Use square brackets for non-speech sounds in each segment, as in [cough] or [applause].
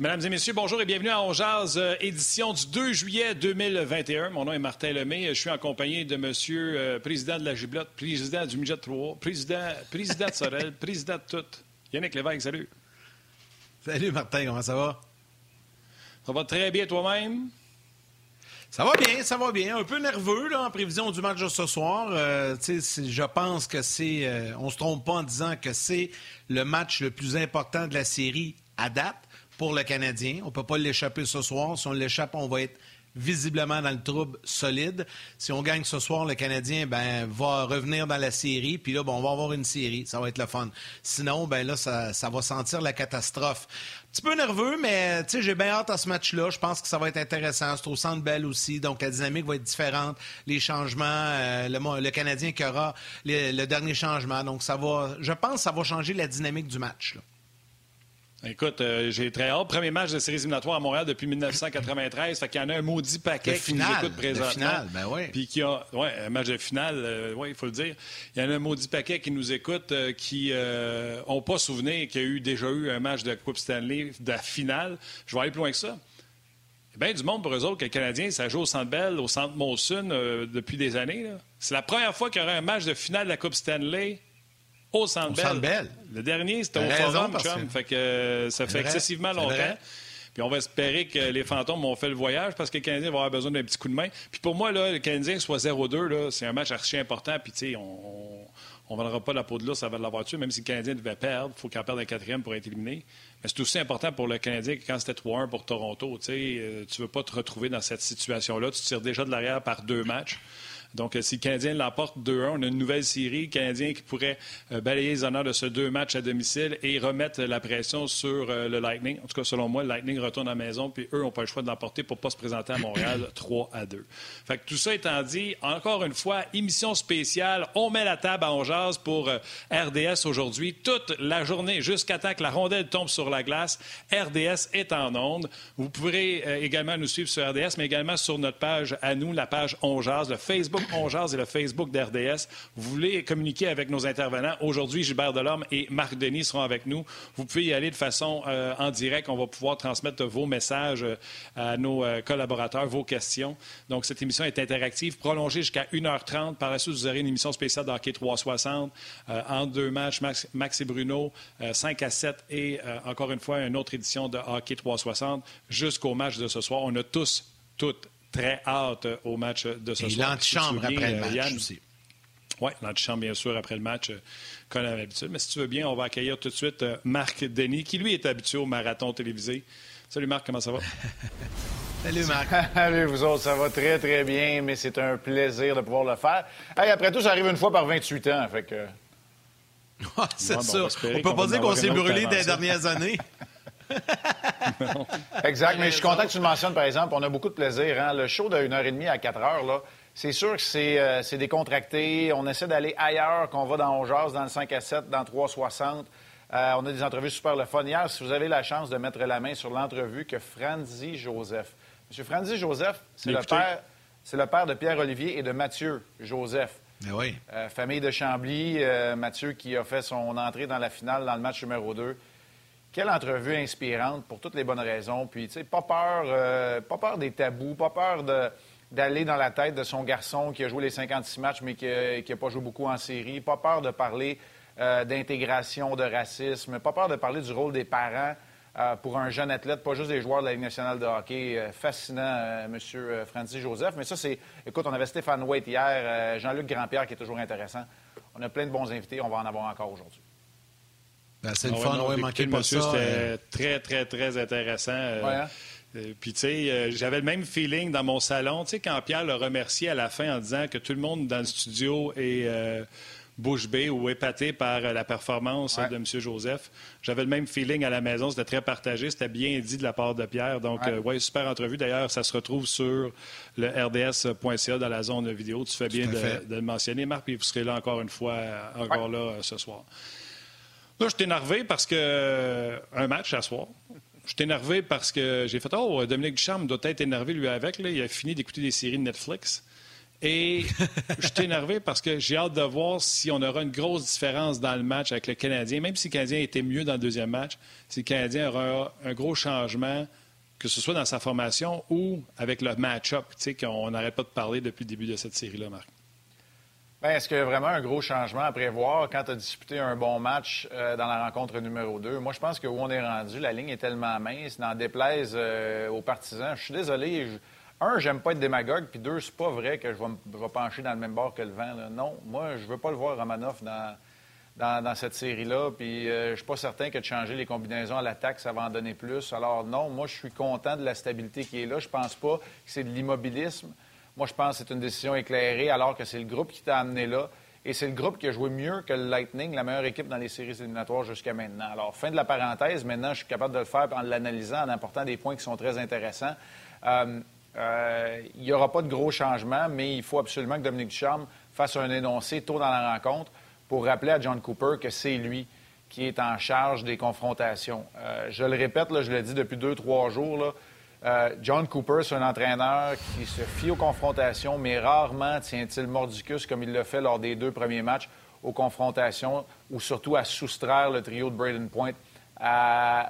Mesdames et messieurs, bonjour et bienvenue à On euh, édition du 2 juillet 2021. Mon nom est Martin Lemay. Je suis en compagnie de Monsieur euh, Président de la Giblotte, Président du Midget 3, Président, président de Sorel, [laughs] Président de tout. Yannick Lévesque, salut. Salut Martin, comment ça va? Ça va très bien toi-même? Ça va bien, ça va bien. Un peu nerveux là, en prévision du match de ce soir. Euh, je pense que c'est. Euh, on se trompe pas en disant que c'est le match le plus important de la série à date pour le Canadien. On ne peut pas l'échapper ce soir. Si on l'échappe, on va être visiblement dans le trouble solide. Si on gagne ce soir, le Canadien ben, va revenir dans la série, puis là, ben, on va avoir une série. Ça va être le fun. Sinon, ben là, ça, va sentir la catastrophe. Un petit peu nerveux, mais j'ai bien hâte à ce match-là. Je pense que ça va être intéressant. C'est au centre belle aussi, donc la dynamique va être différente. Les changements, euh, le, Canadien qui aura le, dernier changement. Donc, ça va, je pense que ça va changer la dynamique du match. Écoute, euh, j'ai très hâte. Premier match de séries éliminatoires à Montréal depuis 1993. fait qu'il y en a un maudit paquet qui nous écoute présentement. Finale, ben oui. Puis qui a, ouais, un match de finale, euh, oui, il faut le dire. Il y en a un maudit paquet qui nous écoute euh, qui n'ont pas souvenir qu'il y a eu, déjà eu un match de Coupe Stanley de la finale. Je vais aller plus loin que ça. Il y a bien du monde pour eux autres que les Canadiens, ça joue au Centre Bell, au Centre Molson depuis des années. C'est la première fois qu'il y aura un match de finale de la Coupe Stanley au Centre Bell. Le dernier, c'était au Forum, chum. Fait que euh, ça fait excessivement longtemps. Puis on va espérer que les fantômes vont fait le voyage parce que les Canadiens vont avoir besoin d'un petit coup de main. Puis pour moi, là, le Canadien soit 0-2, c'est un match archi important. Puis tu sais, on ne vendra pas la peau de l'ours avant de l'avoir tué, même si le Canadien devait perdre. Il faut qu'il perde un quatrième pour être éliminé. Mais c'est aussi important pour le Canadien que quand c'était 3-1 pour Toronto, tu ne euh, veux pas te retrouver dans cette situation-là. Tu tires déjà de l'arrière par deux matchs. Donc, euh, si le Canadien l'emporte 2-1, on a une nouvelle série. Le Canadien qui pourrait euh, balayer les honneurs de ce deux matchs à domicile et remettre la pression sur euh, le Lightning. En tout cas, selon moi, le Lightning retourne à la maison, puis eux n'ont pas le choix de l'emporter pour ne pas se présenter à Montréal [clears throat] 3 à 2. Fait que tout ça étant dit, encore une fois, émission spéciale. On met la table à Ongeaz pour RDS aujourd'hui. Toute la journée, jusqu'à temps que la rondelle tombe sur la glace, RDS est en onde. Vous pourrez également nous suivre sur RDS, mais également sur notre page à nous, la page Ongeaz, le Facebook Facebook et le Facebook d'RDS. Vous voulez communiquer avec nos intervenants. Aujourd'hui, Gilbert Delorme et Marc Denis seront avec nous. Vous pouvez y aller de façon euh, en direct. On va pouvoir transmettre vos messages euh, à nos euh, collaborateurs, vos questions. Donc, cette émission est interactive, prolongée jusqu'à 1h30. Par la suite, vous aurez une émission spéciale d'Hockey 360 en deux matchs, Max, et Bruno, 5 à 7 et encore une fois, une autre édition de Hockey 360 jusqu'au match de ce soir. On a tous, toutes très hâte au match de ce soir. Et l'antichambre après le match aussi. Oui, l'antichambre, bien sûr, après le match, euh, comme d'habitude. Mais si tu veux bien, on va accueillir tout de suite euh, Marc Denis, qui lui est habitué au marathon télévisé. Salut Marc, comment ça va? [laughs] Salut Marc. [laughs] Salut vous autres, ça va très très bien, mais c'est un plaisir de pouvoir le faire. après tout, ça arrive une fois par 28 ans, fait que... [laughs] c'est ça. On, ne peut pas dire qu'on s'est brûlé des dernières années. [laughs] exact, mais je suis content que tu le mentionnes, par exemple. On a beaucoup de plaisir. Hein? Le show de 1h30 à 4 h là, c'est sûr que euh, c'est, décontracté. On essaie d'aller ailleurs, qu'on va dans Ongeas, dans le 5 à 7, dans 360. Euh, on a des entrevues super le fun. Hier, si vous avez la chance de mettre la main sur l'entrevue que Franzi Joseph. M. Franzi Joseph, c'est le père, c'est le père de Pierre-Olivier et de Mathieu Joseph. Mais oui. Euh, famille de Chambly, Mathieu qui a fait son entrée dans la finale dans le match numéro 2. Quelle entrevue inspirante pour toutes les bonnes raisons. Puis, tu sais, pas peur, euh, pas peur des tabous, pas peur d'aller dans la tête de son garçon qui a joué les 56 matchs mais qui n'a pas joué beaucoup en série. Pas peur de parler euh, d'intégration, de racisme. Pas peur de parler du rôle des parents euh, pour un jeune athlète, pas juste des joueurs de la Ligue nationale de hockey. fascinant, M. Francis Joseph. Mais ça, c'est... Écoute, on avait Stéphane Waite hier, Jean-Luc Grandpierre qui est toujours intéressant. On a plein de bons invités. On va en avoir encore aujourd'hui. Ben, c'est le ah fun, on manquer le C'était euh. très, très, très intéressant. Euh, hein? euh, puis, tu sais, j'avais le même feeling dans mon salon. Tu sais, quand Pierre l'a remercié à la fin en disant que tout le monde dans le studio est bouche bée ou épaté par la performance de M. Joseph, j'avais le même feeling à la maison. C'était très partagé. C'était bien dit de la part de Pierre. Donc, ouais. super entrevue. D'ailleurs, ça se retrouve sur le rds.ca dans la zone vidéo. Tu fais bien de, le mentionner, Marc. Puis vous serez là encore une fois, encore là ce soir. Là, je suis énervé parce que. Un match à soir. Je suis énervé parce que j'ai fait Oh, Dominique Ducharme doit être énervé lui avec. Là. Il a fini d'écouter des séries de Netflix. Et je suis énervé parce que j'ai hâte de voir si on aura une grosse différence dans le match avec le Canadien. Même si le Canadien était mieux dans le deuxième match, si le Canadien aura un gros changement, que ce soit dans sa formation ou avec le match-up, qu'on n'arrête pas de parler depuis le début de cette série-là, Marc. Bien, est-ce qu'il y a vraiment un gros changement à prévoir quand tu as disputé un bon match euh, dans la rencontre numéro 2? Moi, je pense que où on est rendu, la ligne est tellement mince, n'en déplaise euh, aux partisans. Je suis désolé. Un, j'aime pas être démagogue, puis deux, c'est pas vrai que je vais me pencher dans le même bord que le vent. Non, moi, je veux pas le voir Romanoff dans, dans, cette série-là, puis euh, je suis pas certain que de changer les combinaisons à l'attaque, ça va en donner plus. Alors non, moi, je suis content de la stabilité qui est là. Je pense pas que c'est de l'immobilisme. Moi, je pense que c'est une décision éclairée, alors que c'est le groupe qui t'a amené là. Et c'est le groupe qui a joué mieux que le Lightning, la meilleure équipe dans les séries éliminatoires jusqu'à maintenant. Alors, fin de la parenthèse, maintenant, je suis capable de le faire en l'analysant, en apportant des points qui sont très intéressants. Euh, euh, il n'y aura pas de gros changements, mais il faut absolument que Dominique Ducharme fasse un énoncé tôt dans la rencontre pour rappeler à John Cooper que c'est lui qui est en charge des confrontations. Euh, je le répète, je le dis depuis deux, trois jours, euh, John Cooper, c'est un entraîneur qui se fie aux confrontations, mais rarement tient-il mordicus comme il l'a fait lors des deux premiers matchs aux confrontations, ou surtout à soustraire le trio de Braden Point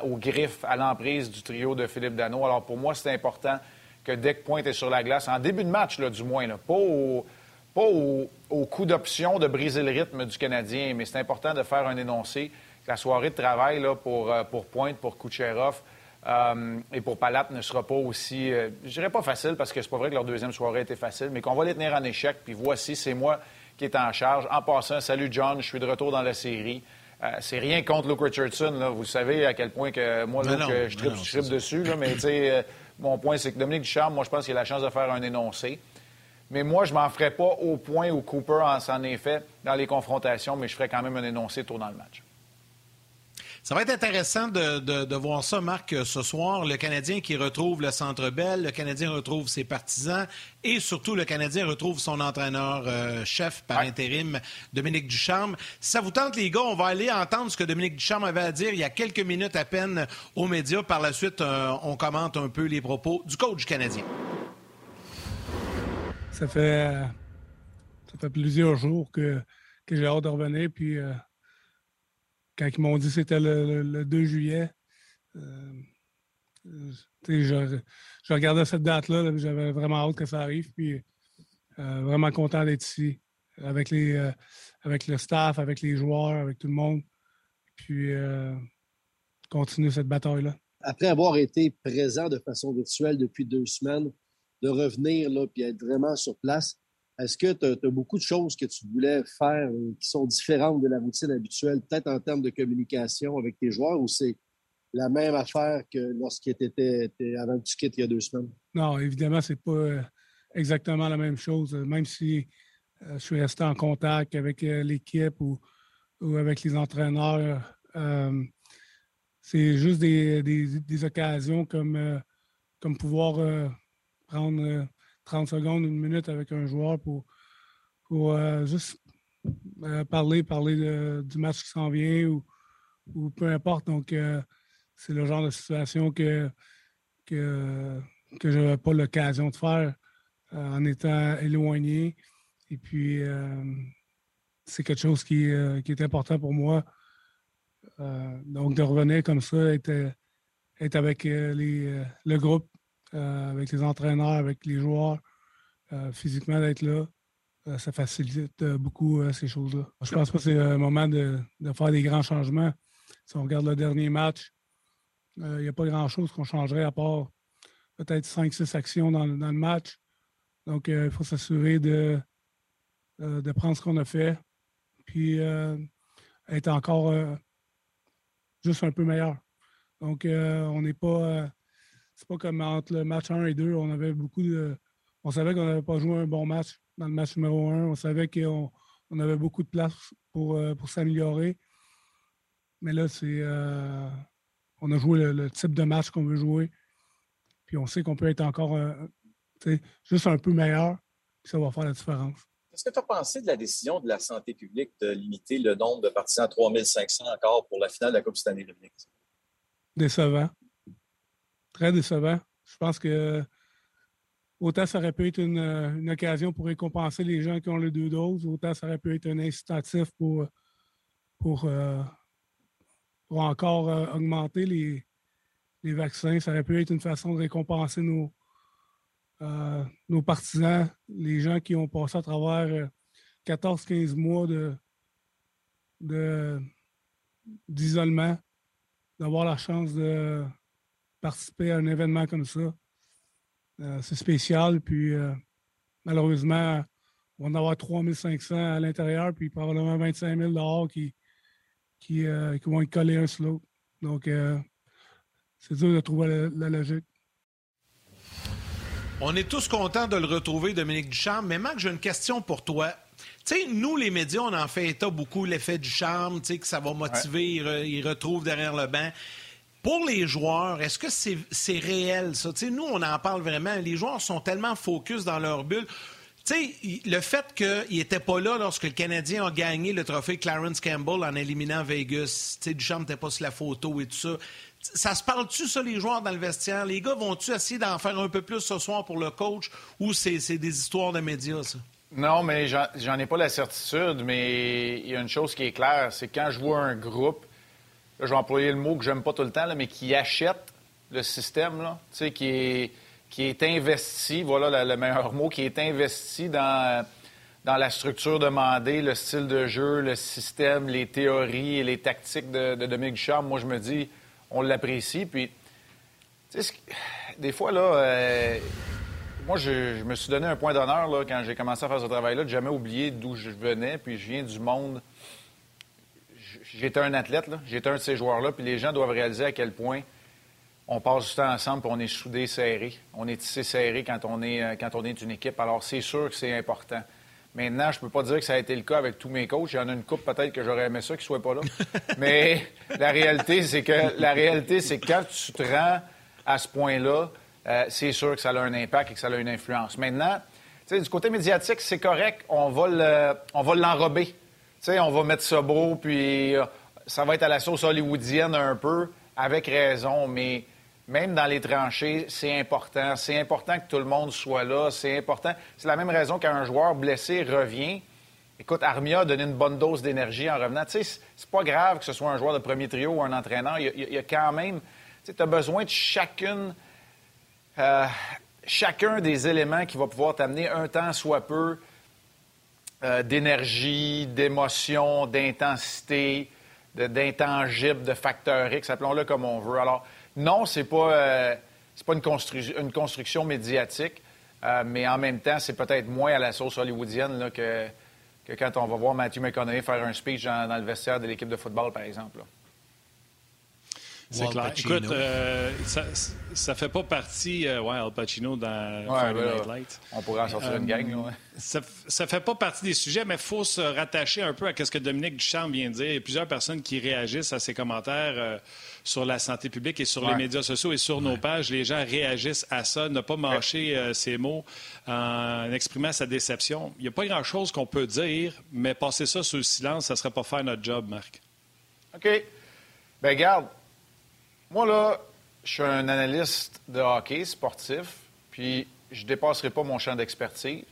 aux griffes, à l'emprise du trio de Philippe Dano. Alors pour moi, c'est important que dès que Point est sur la glace, en début de match, là, du moins, pas au, coup d'option de briser le rythme du Canadien, mais c'est important de faire un énoncé. La soirée de travail pour, euh, pour Pointe, pour Kucherov euh, et pour Palat ne sera pas aussi, euh, je dirais pas facile parce que c'est pas vrai que leur deuxième soirée était facile, mais qu'on va les tenir en échec. Puis voici, c'est moi qui est en charge. En passant, salut John, je suis de retour dans la série. c'est rien contre Luke Richardson. Là. Vous savez à quel point que moi, Luke, je tripe, dessus. Là, mais mon point, c'est que Dominique Ducharme, moi, je pense qu'il a la chance de faire un énoncé. Mais moi, je m'en ferais pas au point où Cooper s'en est fait dans les confrontations, mais je ferais quand même un énoncé tôt dans le match. Ça va être intéressant de, voir ça, Marc, ce soir. Le Canadien qui retrouve le Centre Bell, le Canadien retrouve ses partisans et surtout le Canadien retrouve son entraîneur-chef euh, par intérim, Dominique Ducharme. Si ça vous tente, les gars, on va aller entendre ce que Dominique Ducharme avait à dire il y a quelques minutes à peine aux médias. Par la suite, euh, on commente un peu les propos du coach canadien. Ça fait, ça fait plusieurs jours que, que j'ai hâte de revenir. Puis euh, quand ils m'ont dit que c'était le, 2 juillet, euh, je, regardais cette date-là, j'avais vraiment hâte que ça arrive. Puis euh, vraiment content d'être ici avec, les, euh, avec le staff, avec les joueurs, avec tout le monde. Puis continuer cette bataille-là. Après avoir été présent de façon virtuelle depuis deux semaines, de revenir là, puis être vraiment sur place, est-ce que tu as, beaucoup de choses que tu voulais faire euh, qui sont différentes de la routine habituelle, peut-être en termes de communication avec tes joueurs, ou c'est la même affaire que lorsqu'il était avant que tu quittes il y a deux semaines? Non, évidemment, c'est pas euh, exactement la même chose. Même si euh, je suis resté en contact avec l'équipe ou, avec les entraîneurs, c'est juste des, occasions comme, comme pouvoir prendre 30 secondes, une minute avec un joueur pour, euh, juste euh, parler, parler du match qui s'en vient ou, peu importe. Donc, euh, c'est le genre de situation que, que, que je n'avais pas l'occasion de faire en étant éloigné. Et puis, c'est quelque chose qui, qui, est important pour moi. donc, de revenir comme ça, être, être avec les, le groupe, euh, avec les entraîneurs, avec les joueurs, euh, physiquement d'être là, euh, ça facilite beaucoup ces choses-là. Je pense pas que c'est le moment de, faire des grands changements. Si on regarde le dernier match, il n'y a pas grand-chose qu'on changerait à part peut-être 5-6 actions dans, le match. Donc, il faut s'assurer de, de prendre ce qu'on a fait, puis être encore juste un peu meilleur. Donc, on n'est pas c'est pas comme entre le match 1 et 2, on avait beaucoup de. On savait qu'on n'avait pas joué un bon match dans le match numéro 1. On savait qu'on on avait beaucoup de place pour, euh, pour s'améliorer. Mais là, c'est. Euh, on a joué le, type de match qu'on veut jouer. Puis on sait qu'on peut être encore euh, juste un peu meilleur. Puis ça va faire la différence. Qu'est-ce que tu as pensé de la décision de la santé publique de limiter le nombre de partisans à 3500 encore pour la finale de la Coupe Stanley League? Décevant très décevant. Je pense que autant ça aurait pu être une, occasion pour récompenser les gens qui ont les deux doses, autant ça aurait pu être un incitatif pour, pour, pour encore augmenter les, les vaccins. Ça aurait pu être une façon de récompenser nos, euh, nos partisans, les gens qui ont passé à travers 14-15 euh, mois de, d'isolement, d'avoir la chance de participer à un événement comme ça. Euh, c'est spécial. Puis malheureusement, on va en avoir 3500 à l'intérieur, puis probablement 25 000 dehors qui, qui, vont être collés un slow. Donc, c'est dur de trouver la, logique. On est tous contents de le retrouver, Dominique Ducharme. Mais Marc, j'ai une question pour toi. Tu sais, nous, les médias, on en fait état beaucoup l'effet du charme, tu sais, que ça va motiver, ils, retrouvent derrière le banc. Pour les joueurs, est-ce que c'est réel, ça? sais, nous, on en parle vraiment. Les joueurs sont tellement focus dans leur bulle. Tu sais, le fait qu'il n'était pas là lorsque le Canadien a gagné le trophée Clarence Campbell en éliminant Vegas, tu Duchamp n'était pas sur la photo et tout ça. Ça se parle-tu, ça, les joueurs dans le vestiaire? Les gars vont-tu essayer d'en faire un peu plus ce soir pour le coach ou c'est des histoires de médias, ça? Non, mais j'en ai pas la certitude, mais il y a une chose qui est claire, c'est quand je vois un groupe, là, je vais employer le mot que j'aime pas tout le temps, mais qui achète le système, là, qui est, qui est investi, voilà le, meilleur mot, qui est investi dans, dans la structure demandée, le style de jeu, le système, les théories et les tactiques de, de Dominique Ducharme. Moi, je me dis, on l'apprécie. Puis, des fois, là, euh, moi, je, me suis donné un point d'honneur là, quand j'ai commencé à faire ce travail-là, de jamais oublier d'où je venais. Puis, je viens du monde. J'étais un athlète, j'étais un de ces joueurs-là, puis les gens doivent réaliser à quel point on passe du temps ensemble, puis on est soudés, serrés. On est tissés serrés quand on est, euh, quand on est une équipe. Alors, c'est sûr que c'est important. Maintenant, je ne peux pas dire que ça a été le cas avec tous mes coachs. Il y en a une coupe peut-être que j'aurais aimé ça qu'ils ne soient pas là. [laughs] Mais la réalité, c'est que la réalité, c'est quand tu te rends à ce point-là, euh, c'est sûr que ça a un impact et que ça a une influence. Maintenant, du côté médiatique, c'est correct. On va va l'enrober. on va mettre ça beau, puis euh, ça va être à la sauce hollywoodienne un peu, avec raison, mais même dans les tranchées, c'est important. C'est important que tout le monde soit là. C'est important. C'est la même raison qu'un joueur blessé revient. Écoute, Armia a donné une bonne dose d'énergie en revenant. Tu sais, c'est pas grave que ce soit un joueur de premier trio ou un entraîneur. Il y a, quand même. Tu as besoin de chacune. Euh, chacun des éléments qui va pouvoir t'amener un temps soit peu euh, d'énergie, d'émotion, d'intensité, d'intangible, de facteur X, appelons-le comme on veut. Alors, non, c'est pas, euh, pas une, une, construction médiatique, euh, mais en même temps, c'est peut-être moins à la sauce hollywoodienne que, que, quand on va voir Matthew McConaughey faire un speech dans, le vestiaire de l'équipe de football, par exemple. C'est clair. Écoute, euh, ça, ne fait pas partie, euh, ouais, Al Pacino dans Night Light. On pourrait en sortir une gang, là, Ça, ne fait pas partie des sujets, mais il faut se rattacher un peu à ce que Dominique Duchamp vient de dire. Il y a plusieurs personnes qui réagissent à ces commentaires sur la santé publique et sur les médias sociaux et sur nos pages. Les gens réagissent à ça, ne pas mâcher euh, ces mots en exprimant sa déception. Il n'y a pas grand-chose qu'on peut dire, mais passer ça sous le silence, ça ne serait pas faire notre job, Marc. OK. Bien, garde. Moi, là, je suis un analyste de hockey sportif, puis je ne dépasserai pas mon champ d'expertise,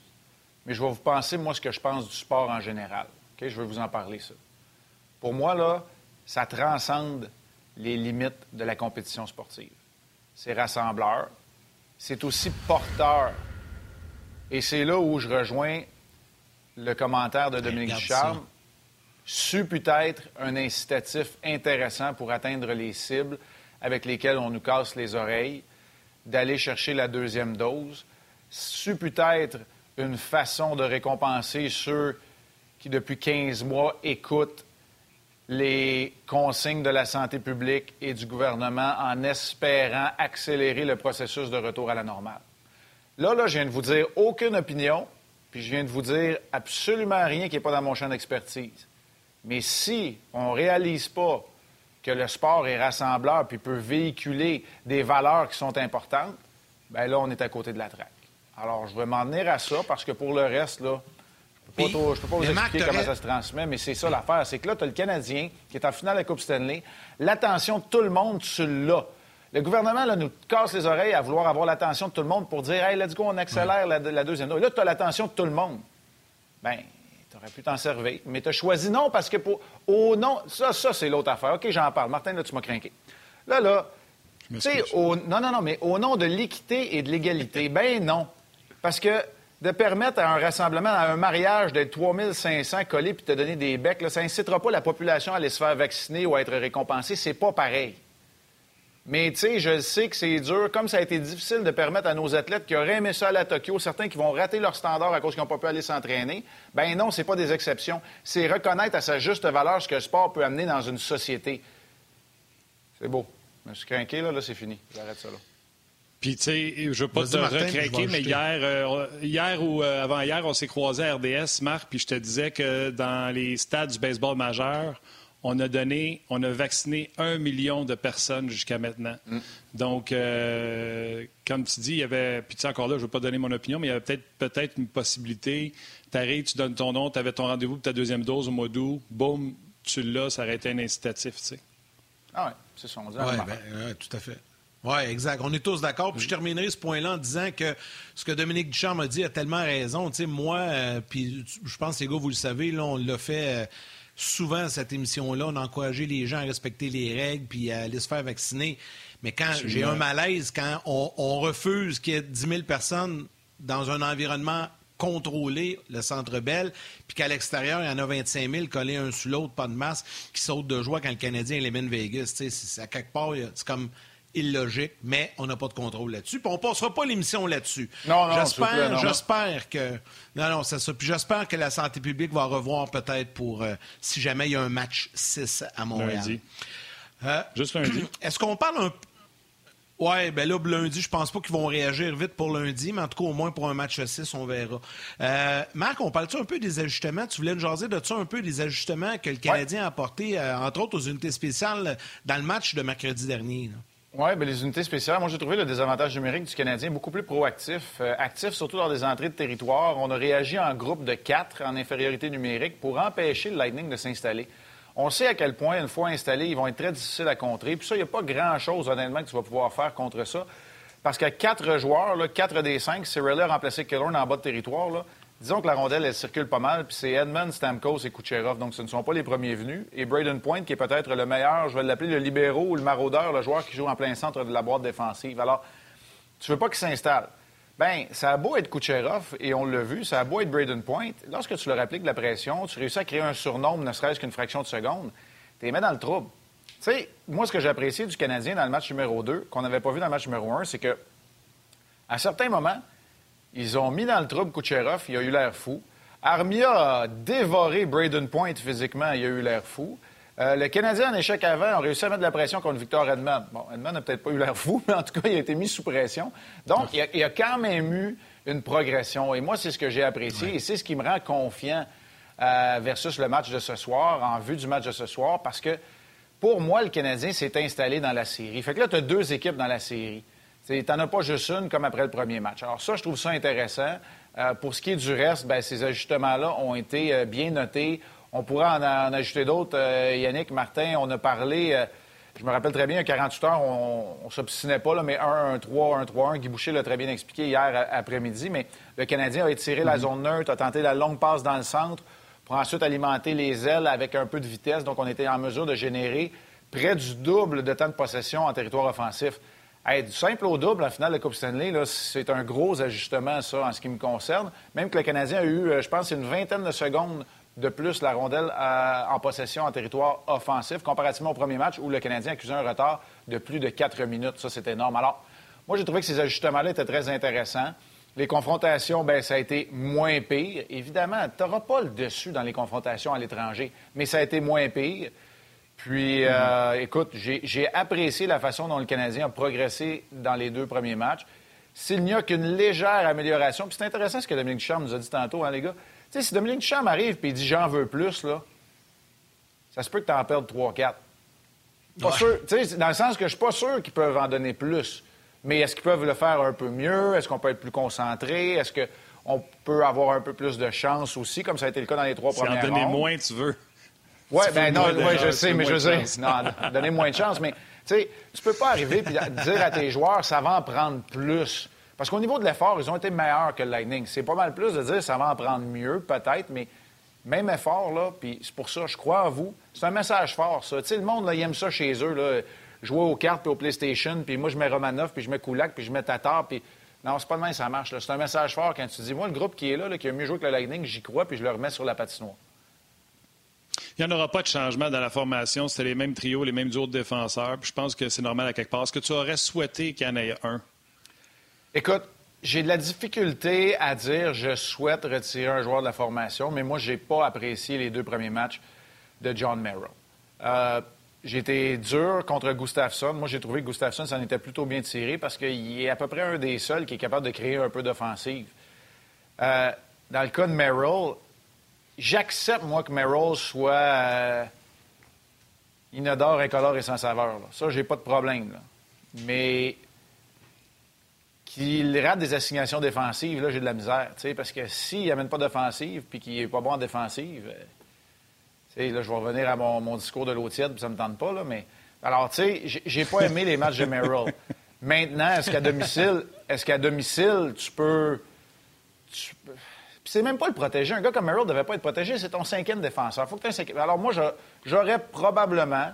mais je vais vous penser, moi, ce que je pense du sport en général. Je vais vous en parler, ça. Pour moi, là, ça transcende les limites de la compétition sportive. C'est rassembleur, c'est aussi porteur. Et c'est là où je rejoins le commentaire de Dominique Ducharme. Su peut-être un incitatif intéressant pour atteindre les cibles avec lesquelles on nous casse les oreilles, d'aller chercher la deuxième dose. Su peut-être une façon de récompenser ceux qui, depuis 15 mois, écoutent les consignes de la santé publique et du gouvernement en espérant accélérer le processus de retour à la normale. Là, là, je viens de vous dire aucune opinion, puis je viens de vous dire absolument rien qui n'est pas dans mon champ d'expertise. Mais si on ne réalise pas que le sport est rassembleur puis peut véhiculer des valeurs qui sont importantes, bien là, on est à côté de la traque. Alors, je vais m'en tenir à ça parce que pour le reste, là, je ne peux pas vous expliquer comment ça se transmet, mais c'est ça l'affaire. C'est que là, tu as le Canadien qui est en finale de la Coupe Stanley. L'attention de tout le monde, tu l'as. Le gouvernement là, nous casse les oreilles à vouloir avoir l'attention de tout le monde pour dire Hey, let's go, on accélère la, deuxième. Là, tu as l'attention de tout le monde. Bien, tu aurais pu t'en servir. Mais tu as choisi non parce que pour. Au nom. Ça, ça c'est l'autre affaire. OK, j'en parle. Martin, là, tu m'as craqué. Là, là. Tu sais, au... non, non, non, mais au nom de l'équité et de l'égalité, [laughs] ben non. Parce que de permettre à un rassemblement, à un mariage d'être 3500 collés puis de te donner des becs, là, ça n'incitera pas la population à aller se faire vacciner ou à être récompensée. C'est pas pareil. Mais tu sais, je sais que c'est dur. Comme ça a été difficile de permettre à nos athlètes qui auraient aimé ça à la Tokyo, certains qui vont rater leur standard à cause qu'ils n'ont pas pu aller s'entraîner, ben non, c'est pas des exceptions. C'est reconnaître à sa juste valeur ce que le sport peut amener dans une société. C'est beau. Je me suis craqué, là, là c'est fini. J'arrête ça, là. Puis, tu sais, je veux pas te recraquer, mais hier, euh, hier ou euh, avant-hier, on s'est croisés à RDS, Marc, puis je te disais que dans les stades du baseball majeur, on a donné, on a vacciné un million de personnes jusqu'à maintenant. Mm. Donc, euh, comme tu dis, il y avait, puis tu sais, encore là, je ne veux pas donner mon opinion, mais il y avait peut-être peut-être une possibilité. Tu arrives, tu donnes ton nom, tu avais ton rendez-vous pour ta deuxième dose au mois d'août, boum, tu l'as, ça aurait été un incitatif, tu sais. Ah oui, c'est ça, on dit. Oui, ben, tout à fait. Oui, exact. On est tous d'accord. Puis je terminerai ce point-là en disant que ce que Dominique Duchamp m'a dit a tellement raison. Tu sais, moi, euh, puis je pense, les gars, vous le savez, là, on l'a fait. Euh, souvent, cette émission-là, on a encouragé les gens à respecter les règles puis à aller se faire vacciner. Mais quand j'ai un malaise, quand on, refuse qu'il y ait 10 000 personnes dans un environnement contrôlé, le Centre Bell, puis qu'à l'extérieur, il y en a 25 000 collés un sur l'autre, pas de masse, qui sautent de joie quand le Canadien élimine Vegas. À quelque part, c'est comme illogique, mais on n'a pas de contrôle là-dessus. Puis on passera pas l'émission là-dessus. Non, non, j'espère, j'espère que non, non, c'est ça. Puis j'espère que la santé publique va revoir peut-être pour euh, si jamais il y a un match 6 à Montréal. Lundi. Euh, Juste lundi. [clears throat] Est-ce qu'on parle un oui, ben là, lundi, je pense pas qu'ils vont réagir vite pour lundi, mais en tout cas, au moins pour un match 6, on verra. Euh, Marc, on parle-tu un peu des ajustements? Tu voulais nous jaser de ça un peu, des ajustements que le Canadien a apportés, entre autres aux unités spéciales, dans le match de mercredi dernier? Oui, bien, les unités spéciales, moi j'ai trouvé le désavantage numérique du Canadien beaucoup plus proactif, euh, actif surtout dans des entrées de territoire. On a réagi en groupe de quatre en infériorité numérique pour empêcher le Lightning de s'installer. On sait à quel point, une fois installés, ils vont être très difficiles à contrer. Puis ça, il n'y a pas grand-chose, honnêtement, que tu vas pouvoir faire contre ça. Parce que quatre joueurs, quatre des cinq, Cyril a remplacé Killorn en bas de territoire. Disons que la rondelle, elle circule pas mal, puis c'est Edmund, Stamkos et Kucherov, donc ce ne sont pas les premiers venus. Et Braden Point, qui est peut-être le meilleur, je vais l'appeler le libéraux ou le maraudeur, le joueur qui joue en plein centre de la boîte défensive. Alors, tu veux pas qu'il s'installe? Bien, ça a beau être Kucherov, et on l'a vu, ça a beau être Braden Point. Lorsque tu leur appliques de la pression, tu réussis à créer un surnombre, ne serait-ce qu'une fraction de seconde, tu les mets dans le trouble. Tu sais, moi, ce que j'ai apprécié du Canadien dans le match numéro 2, qu'on n'avait pas vu dans le match numéro 1, c'est que, à certains moments, ils ont mis dans le trouble Kucherov, il a eu l'air fou. Armia a dévoré Braden Point physiquement, il a eu l'air fou. Euh, le Canadien en échec avant a réussi à mettre de la pression contre Victor Edmond. Bon, Edmond n'a peut-être pas eu l'air fou, [laughs] mais en tout cas, il a été mis sous pression. Donc, il a, quand même eu une progression. Et moi, c'est ce que j'ai apprécié et c'est ce qui me rend confiant euh, versus le match de ce soir, en vue du match de ce soir, parce que pour moi, le Canadien s'est installé dans la série. Fait que là, tu as deux équipes dans la série. Tu n'en as pas juste une comme après le premier match. Alors ça, je trouve ça intéressant. Euh, pour ce qui est du reste, ben, ces ajustements-là ont été euh, bien notés. On pourrait en, ajouter d'autres. Euh, Yannick, Martin, on a parlé, je me rappelle très bien, à 48 heures, on ne s'obstinait pas, là, mais 1-1-3, 1-3-1, Guy Boucher l'a très bien expliqué hier après-midi, mais le Canadien a étiré la mhm. zone neutre, a tenté la longue passe dans le centre pour ensuite alimenter les ailes avec un peu de vitesse. Donc, on était en mesure de générer près du double de temps de possession en territoire offensif du simple au double en finale de Coupe Stanley, c'est un gros ajustement, ça, en ce qui me concerne. Même que le Canadien a eu, euh, je pense, une vingtaine de secondes de plus la rondelle euh, en possession en territoire offensif, comparativement au premier match où le Canadien accusait un retard de plus de quatre minutes. Ça, c'est énorme. Alors, moi, j'ai trouvé que ces ajustements-là étaient très intéressants. Les confrontations, ben ça a été moins pire. Évidemment, tu n'auras pas le dessus dans les confrontations à l'étranger, mais ça a été moins pire. Puis, euh, écoute, j'ai apprécié la façon dont le Canadien a progressé dans les deux premiers matchs. S'il n'y a qu'une légère amélioration, puis c'est intéressant ce que Dominique Ducharme nous a dit tantôt, hein, les gars. Tu sais, si Dominique Ducharme arrive et il dit j'en veux plus, là, ça se peut que tu en perdes 3-4. Pas sûr, dans le sens que je suis pas sûr qu'ils peuvent en donner plus. Mais est-ce qu'ils peuvent le faire un peu mieux? Est-ce qu'on peut être plus concentré? Est-ce qu'on peut avoir un peu plus de chance aussi, comme ça a été le cas dans les trois premières Si en donner moins, tu veux. Oui, ben non, ouais, je sais, mais je sais. Non, donner moins de chance. Mais sais, tu peux pas arriver et dire à tes joueurs, ça va en prendre plus. Parce qu'au niveau de l'effort, ils ont été meilleurs que le Lightning. C'est pas mal plus de dire, ça va en prendre mieux, peut-être, mais même effort, là, puis c'est pour ça, je crois en vous. C'est un message fort, ça. Tu sais, le monde, là, il aime ça chez eux, là, jouer aux cartes puis au PlayStation, puis moi, je mets Romanov, puis je mets Kulak, puis je mets Tatar, puis... Non, c'est pas de même ça marche. C'est un message fort quand tu dis, moi, le groupe qui est là, qui a mieux joué que le Lightning, j'y crois, puis je le remets sur la patinoire. Il n'y en aura pas de changement dans la formation. C'était les mêmes trios, les mêmes autres défenseurs. Je pense que c'est normal à quelque part. Est-ce que tu aurais souhaité qu'il y en ait un? Écoute, j'ai de la difficulté à dire je souhaite retirer un joueur de la formation, mais moi, je n'ai pas apprécié les deux premiers matchs de John Merrill. Euh, été dur contre Gustafsson. Moi, j'ai trouvé que Gustafsson s'en était plutôt bien tiré parce qu'il est à peu près un des seuls qui est capable de créer un peu d'offensive. Euh, dans le cas de Merrill, j'accepte, moi, que Merrill soit euh, inodore, incolore et sans saveur. Ça, j'ai pas de problème. Mais qu'il rate des assignations défensives, là, j'ai de la misère. Parce que s'il n'amène pas d'offensive puis qu'il n'est pas bon en défensive, euh, là, je vais revenir à mon, discours de l'eau tiède, puis ça me tente pas, là, mais. Alors, tu sais, j'ai pas aimé les matchs de Merrill. Maintenant, est-ce qu'à domicile, est-ce qu'à domicile, tu peux. Tu peux c'est même pas le protéger. Un gars comme Merrill devait pas être protégé. C'est ton cinquième défenseur. Faut que un cinquième... Alors, moi, j'aurais probablement.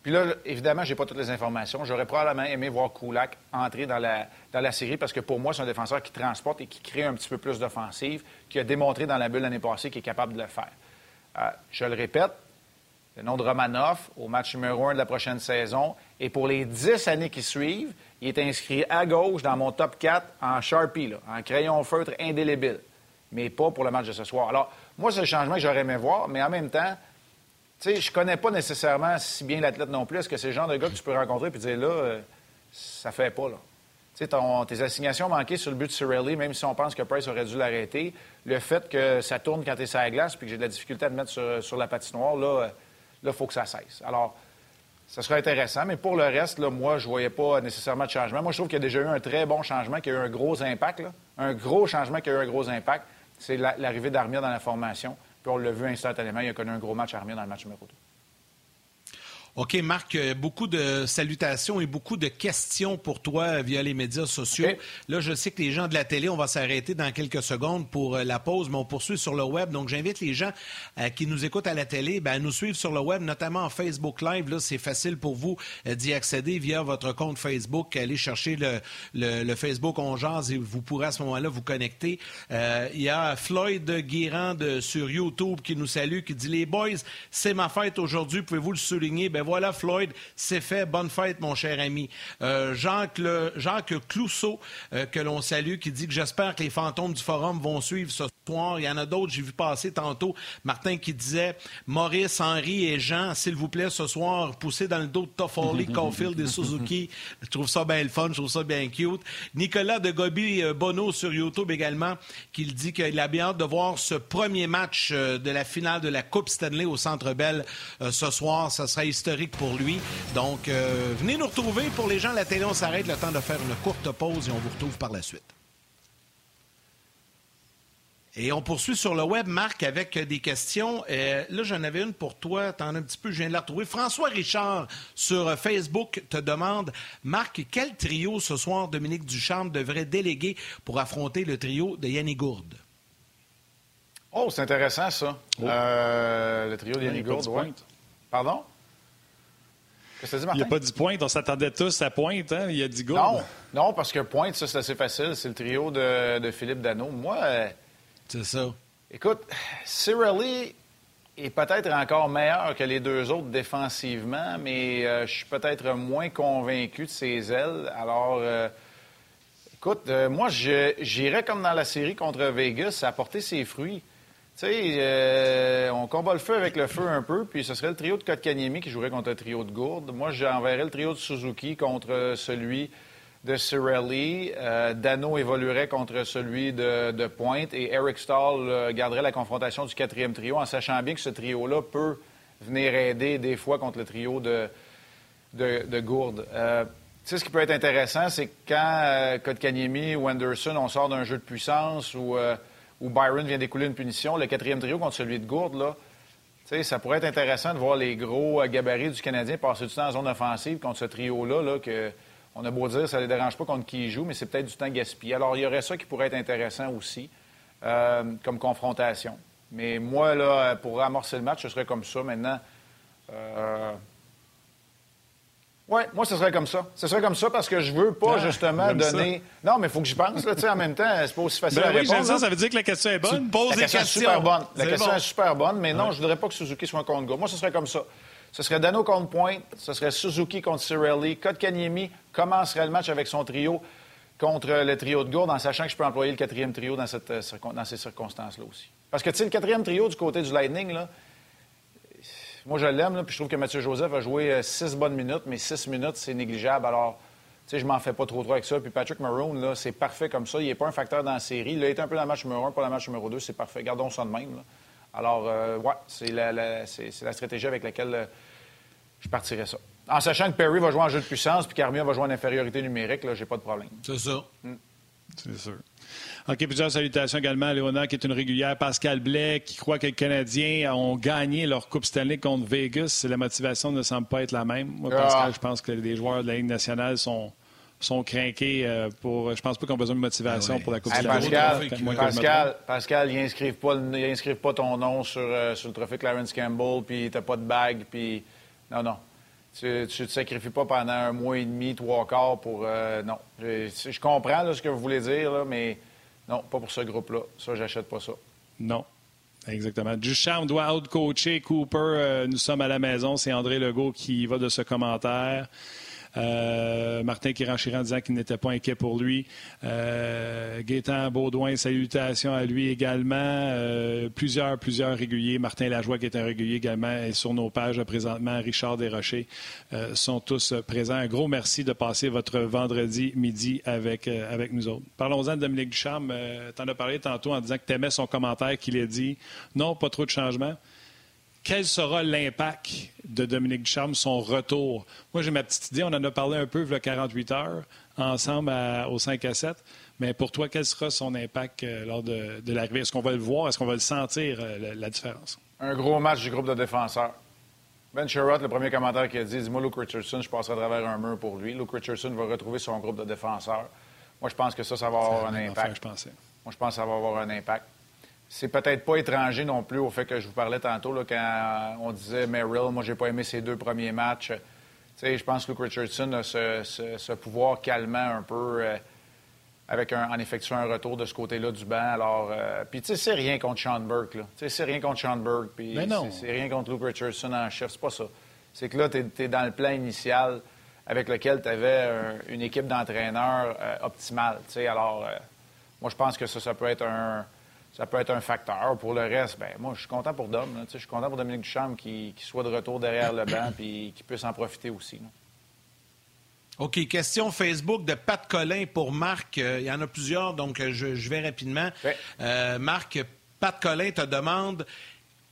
Puis là, évidemment, je n'ai pas toutes les informations. J'aurais probablement aimé voir Kulak entrer dans la, dans la série parce que pour moi, c'est un défenseur qui transporte et qui crée un petit peu plus d'offensive, qui a démontré dans la bulle l'année passée qu'il est capable de le faire. Euh, je le répète, le nom de Romanov au match numéro un de la prochaine saison. Et pour les dix années qui suivent, il est inscrit à gauche dans mon top 4 en Sharpie, en crayon feutre indélébile mais pas pour le match de ce soir. Alors, moi, c'est le changement que j'aurais aimé voir, mais en même temps, tu sais, je connais pas nécessairement si bien l'athlète non plus. Est-ce que c'est le genre de gars que tu peux rencontrer et dire là, euh, ça fait pas, là? Tu sais, tes assignations manquées sur le but de Cirelli, même si on pense que Price aurait dû l'arrêter, le fait que ça tourne quand tu es sur la glace puis que j'ai de la difficulté à te mettre sur, la patinoire, là, il faut que ça cesse. Alors, ça serait intéressant, mais pour le reste, là, moi, je voyais pas nécessairement de changement. Moi, je trouve qu'il y a déjà eu un très bon changement, qui a eu un gros impact, un gros changement qui a eu un gros impact c'est l'arrivée d'Armia dans la formation. Puis on l'a vu instantanément, il a connu un gros match Armia dans le match numéro 2. OK, Marc, euh, beaucoup de salutations et beaucoup de questions pour toi via les médias sociaux. Là, je sais que les gens de la télé, on va s'arrêter dans quelques secondes pour euh, la pause, mais on poursuit sur le web. Donc, j'invite les gens euh, qui nous écoutent à la télé ben, à nous suivre sur le web, notamment en Facebook Live. Là, c'est facile pour vous d'y accéder via votre compte Facebook. Allez chercher le, le, Facebook On et vous pourrez à ce moment-là vous connecter. il y a Floyd Guérand sur YouTube qui nous salue, qui dit Les boys, c'est ma fête aujourd'hui, pouvez-vous le souligner? Ben, voilà, Floyd, c'est fait. Bonne fête, mon cher ami. Euh, Jacques, Jacques Clousseau, euh, que l'on salue, qui dit que j'espère que les fantômes du forum vont suivre ce soir. Il y en a d'autres, j'ai vu passer tantôt. Martin qui disait Maurice, Henri et Jean, s'il vous plaît, ce soir, poussez dans le dos de Toffoli, [laughs] Caulfield et Suzuki. Je trouve ça bien le fun, je trouve ça bien cute. Nicolas de Gobi euh, Bono sur YouTube également, qui dit qu'il a bien hâte de voir ce premier match de la finale de la Coupe Stanley au Centre Bell ce soir. Ça sera historique pour lui. Donc, euh, venez nous retrouver. Pour les gens la télé, on s'arrête le temps de faire une courte pause et on vous retrouve par la suite. Et on poursuit sur le web, Marc, avec des questions. Euh, là, j'en avais une pour toi. T'en as un petit peu, je viens de la retrouver. François Richard, sur Facebook, te demande Marc, quel trio ce soir Dominique Duchamp devrait déléguer pour affronter le trio de Yannick Gourde? Oh, c'est intéressant, ça. Oh. Euh, le trio de Yannick Gourde, oui. Pardon? Il n'y a pas dit pointe. On s'attendait tous à pointe. Hein? Il a dit go. Non, non, parce que pointe, ça, c'est assez facile. C'est le trio de, Philippe Dano. Moi. Euh, c'est ça. Écoute, Cirelli est peut-être encore meilleur que les deux autres défensivement, mais euh, je suis peut-être moins convaincu de ses ailes. Alors, euh, écoute, moi, j'irais comme dans la série contre Vegas, apporter ses fruits. Tu sais, euh, on combat le feu avec le feu un peu, puis ce serait le trio de Kotkaniemi qui jouerait contre le trio de Gourde. Moi, j'enverrais le trio de Suzuki contre celui de Cirelli. Euh, Dano évoluerait contre celui de, Pointe et Eric Stahl euh, garderait la confrontation du quatrième trio en sachant bien que ce trio-là peut venir aider des fois contre le trio de, de, Gourde. tu sais, ce qui peut être intéressant, c'est quand Kotkaniemi ou Anderson, on sort d'un jeu de puissance ou où Byron vient d'écouler une punition. Le quatrième trio contre celui de Gourde, là, ça pourrait être intéressant de voir les gros euh, gabarits du Canadien passer du temps en zone offensive contre ce trio-là, là, que on a beau dire ça ne les dérange pas contre qui ils jouent, mais c'est peut-être du temps gaspillé. Alors, il y aurait ça qui pourrait être intéressant aussi, euh, comme confrontation. Mais moi, là, pour amorcer le match, ce serait comme ça. Maintenant, euh, oui, moi, ce serait comme ça. Ce serait comme ça parce que je veux pas, Ah, justement, ça. donner. Non, mais il faut que j'y pense, là, tu sais, en même temps. C'est pas aussi facile Ben à oui, répondre. j'aime ça, veut dire que la question est Tu bonne. te poses La des question questions. est super bonne. La question bon. est super bonne, mais non, je voudrais pas que Suzuki soit un contre gars. Moi, ce serait comme ça. Ce serait Dano contre Pointe, ce serait Suzuki contre Cirelli. Kotkaniemi commencerait le match avec son trio contre le trio de Gourde, en sachant que je peux employer le quatrième trio dans, cette, euh, dans ces circonstances-là aussi. Parce que, tu sais, le quatrième trio du côté du Lightning, là, moi, je l'aime, là, puis je trouve que Mathieu Joseph a joué euh, six bonnes minutes, mais six minutes, c'est négligeable. Alors, tu sais, je m'en fais pas trop trop avec ça. Puis Patrick Maroon, là, c'est parfait comme ça. Il n'est pas un facteur dans la série. Il a été un peu dans le match numéro un, pas dans le match numéro deux. C'est parfait. Gardons ça de même. là. Alors, euh, ouais, c'est la, la- c'est- c'est la stratégie avec laquelle euh, je partirais ça. En sachant que Perry va jouer en jeu de puissance, puis qu'Armia va jouer en infériorité numérique, là, j'ai pas de problème. C'est ça. C'est sûr. OK, plusieurs salutations également à Léonard, qui est une régulière. Pascal Blais, qui croit que les Canadiens ont gagné leur Coupe Stanley contre Vegas. La motivation ne semble pas être la même. Moi, Ah. Pascal, je pense que les joueurs de la Ligue nationale sont, sont craqués euh, pour. Je pense pas qu'ils ont besoin de motivation Ah ouais. pour la Coupe Hey, Stanley. Pascal. Pascal, Pascal, ils inscrivent pas, le- ils inscrivent pas ton nom sur, euh, sur le trophée Clarence Campbell, puis t'as pas de bague, puis non, non. Tu, tu te sacrifies pas pendant un mois et demi, trois quarts pour euh, non. Je, je comprends là, ce que vous voulez dire, là, mais non, pas pour ce groupe-là. Ça, j'achète pas ça. Non. Exactement. Duchamp doit out-coacher Cooper. Euh, nous sommes à la maison. C'est André Legault qui va de ce commentaire. Euh, Martin Kiranchiran disant qu'il n'était pas inquiet pour lui. Euh, Gaétan Baudouin, salutations à lui également. Euh, plusieurs, plusieurs réguliers. Martin Lajoie, qui est un régulier également, est sur nos pages présentement. Richard Desrochers euh, sont tous présents. Un gros merci de passer votre vendredi midi avec, avec nous autres. Parlons-en de Dominique Ducharme. Tu en as parlé tantôt en disant que tu aimais son commentaire qu'il a dit. Non, pas trop de changements quel sera l'impact de Dominique Ducharme, son retour? Moi, j'ai ma petite idée. On en a parlé un peu il y a 48 heures ensemble à- au 5 à 7. Mais pour toi, quel sera son impact euh, lors de, de l'arrivée? Est-ce qu'on va le voir? Est-ce qu'on va le sentir, euh, la, la différence? Un gros match du groupe de défenseurs. Ben Sherrod, le premier commentaire qu'il a dit, dis-moi Luke Richardson, je passerai à travers un mur pour lui. Luke Richardson va retrouver son groupe de défenseurs. Moi, je pense que ça, ça va avoir un impact. affaire, je pensais. Moi, je pense que ça va avoir un impact. C'est peut-être pas étranger non plus au fait que je vous parlais tantôt là, quand on disait Merrill, moi, j'ai pas aimé ses deux premiers matchs. Tu sais, je pense que Luke Richardson a ce, ce- ce pouvoir calmant un peu euh, avec un- en effectuant un retour de ce côté-là du banc. Alors, euh, puis tu sais, c'est rien contre Sean Burke, là. Tu sais, c'est rien contre Sean Burke, puis Mais non. c'est- rien contre Luke Richardson en chef. C'est pas ça. C'est que là, tu es, dans le plan initial avec lequel tu avais une équipe d'entraîneurs euh, optimale. Alors, euh, moi, je pense que ça, ça peut être un, ça peut être un facteur. Pour le reste, ben moi, je suis content pour Dom. là. Je suis content pour Dominique Ducharme qui, qui soit de retour derrière le banc puis qui puisse en profiter aussi. là. OK, question Facebook de Pat Collin pour Marc. Euh, il y en a plusieurs, donc euh, je, je vais rapidement. Ouais. Euh, Marc, Pat Collin te demande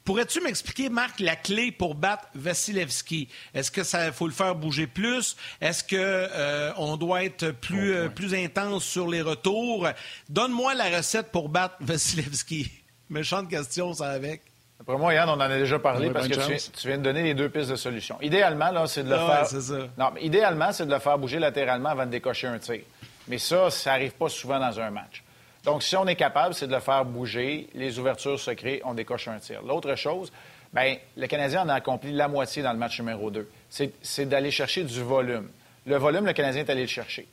Pourrais-tu m'expliquer, Marc, la clé pour battre Vasilevski? Est-ce que ça faut le faire bouger plus? Est-ce que euh, on doit être plus, euh, plus intense sur les retours? Donne-moi la recette pour battre Vasilevski. [laughs] Méchante question, ça avec. Après moi, Yann, on en a déjà parlé parce que tu viens, chance. tu viens de donner les deux pistes de solution. Idéalement, là, c'est de le Ah faire. ouais, c'est ça. Non, mais idéalement, c'est de le faire bouger latéralement avant de décocher un tir. Mais ça, ça n'arrive pas souvent dans un match. Donc, si on est capable, c'est de le faire bouger, les ouvertures se créent, on décoche un tir. L'autre chose, bien, le Canadien en a accompli la moitié dans le match numéro 2. C'est d'aller chercher du volume. Le volume, le Canadien est allé le chercher.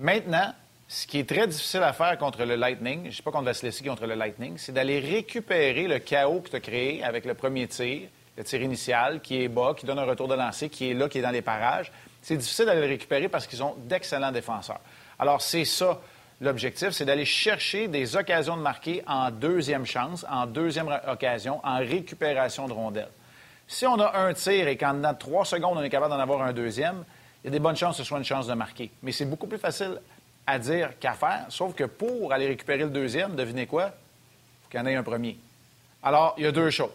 Maintenant, ce qui est très difficile à faire contre le Lightning, je ne sais pas contre Vasilevski, contre le Lightning, c'est d'aller récupérer le chaos que tu as créé avec le premier tir, le tir initial, qui est bas, qui donne un retour de lancer, qui est là, qui est dans les parages. C'est difficile d'aller le récupérer parce qu'ils ont d'excellents défenseurs. Alors, c'est ça l'objectif, c'est d'aller chercher des occasions de marquer en deuxième chance, en deuxième occasion, en récupération de rondelles. Si on a un tir et qu'en trois secondes, on est capable d'en avoir un deuxième, il y a des bonnes chances que ce soit une chance de marquer. Mais c'est beaucoup plus facile à dire qu'à faire, sauf que pour aller récupérer le deuxième, devinez quoi? Il faut qu'il y en ait un premier. Alors, il y a deux choses.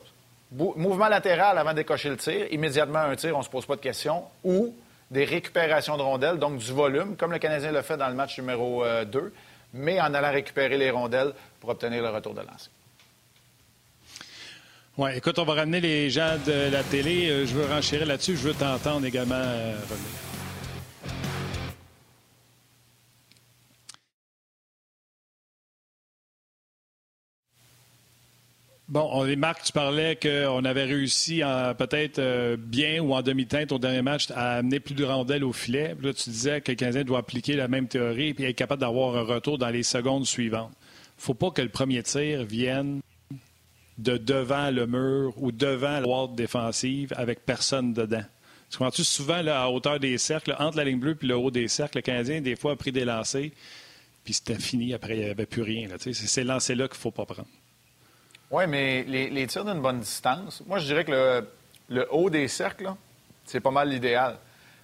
Mouvement latéral avant de décocher le tir, immédiatement un tir, on ne se pose pas de questions, ou des récupérations de rondelles, donc du volume, comme le Canadien l'a fait dans le match numéro 2, mais en allant récupérer les rondelles pour obtenir le retour de lancer. Oui, écoute, on va ramener les gens de la télé. Euh, je veux renchérir là-dessus. Je veux t'entendre également euh, Bon, on, Marc, tu parlais qu'on avait réussi peut-être euh, bien ou en demi-teinte au dernier match à amener plus de rondelles au filet. là, tu disais que le Canadien doit appliquer la même théorie et être capable d'avoir un retour dans les secondes suivantes. Faut pas que le premier tir vienne de devant le mur ou devant la wall défensive avec personne dedans. Tu comprends-tu? Souvent à hauteur des cercles, entre la ligne bleue et le haut des cercles, le Canadien, des fois, a pris des lancers, puis c'était fini. Après, il n'y avait plus rien. C'est ces lancers-là qu'il ne faut pas prendre. Oui, mais les, tirs d'une bonne distance, moi, je dirais que le, haut des cercles, c'est pas mal l'idéal.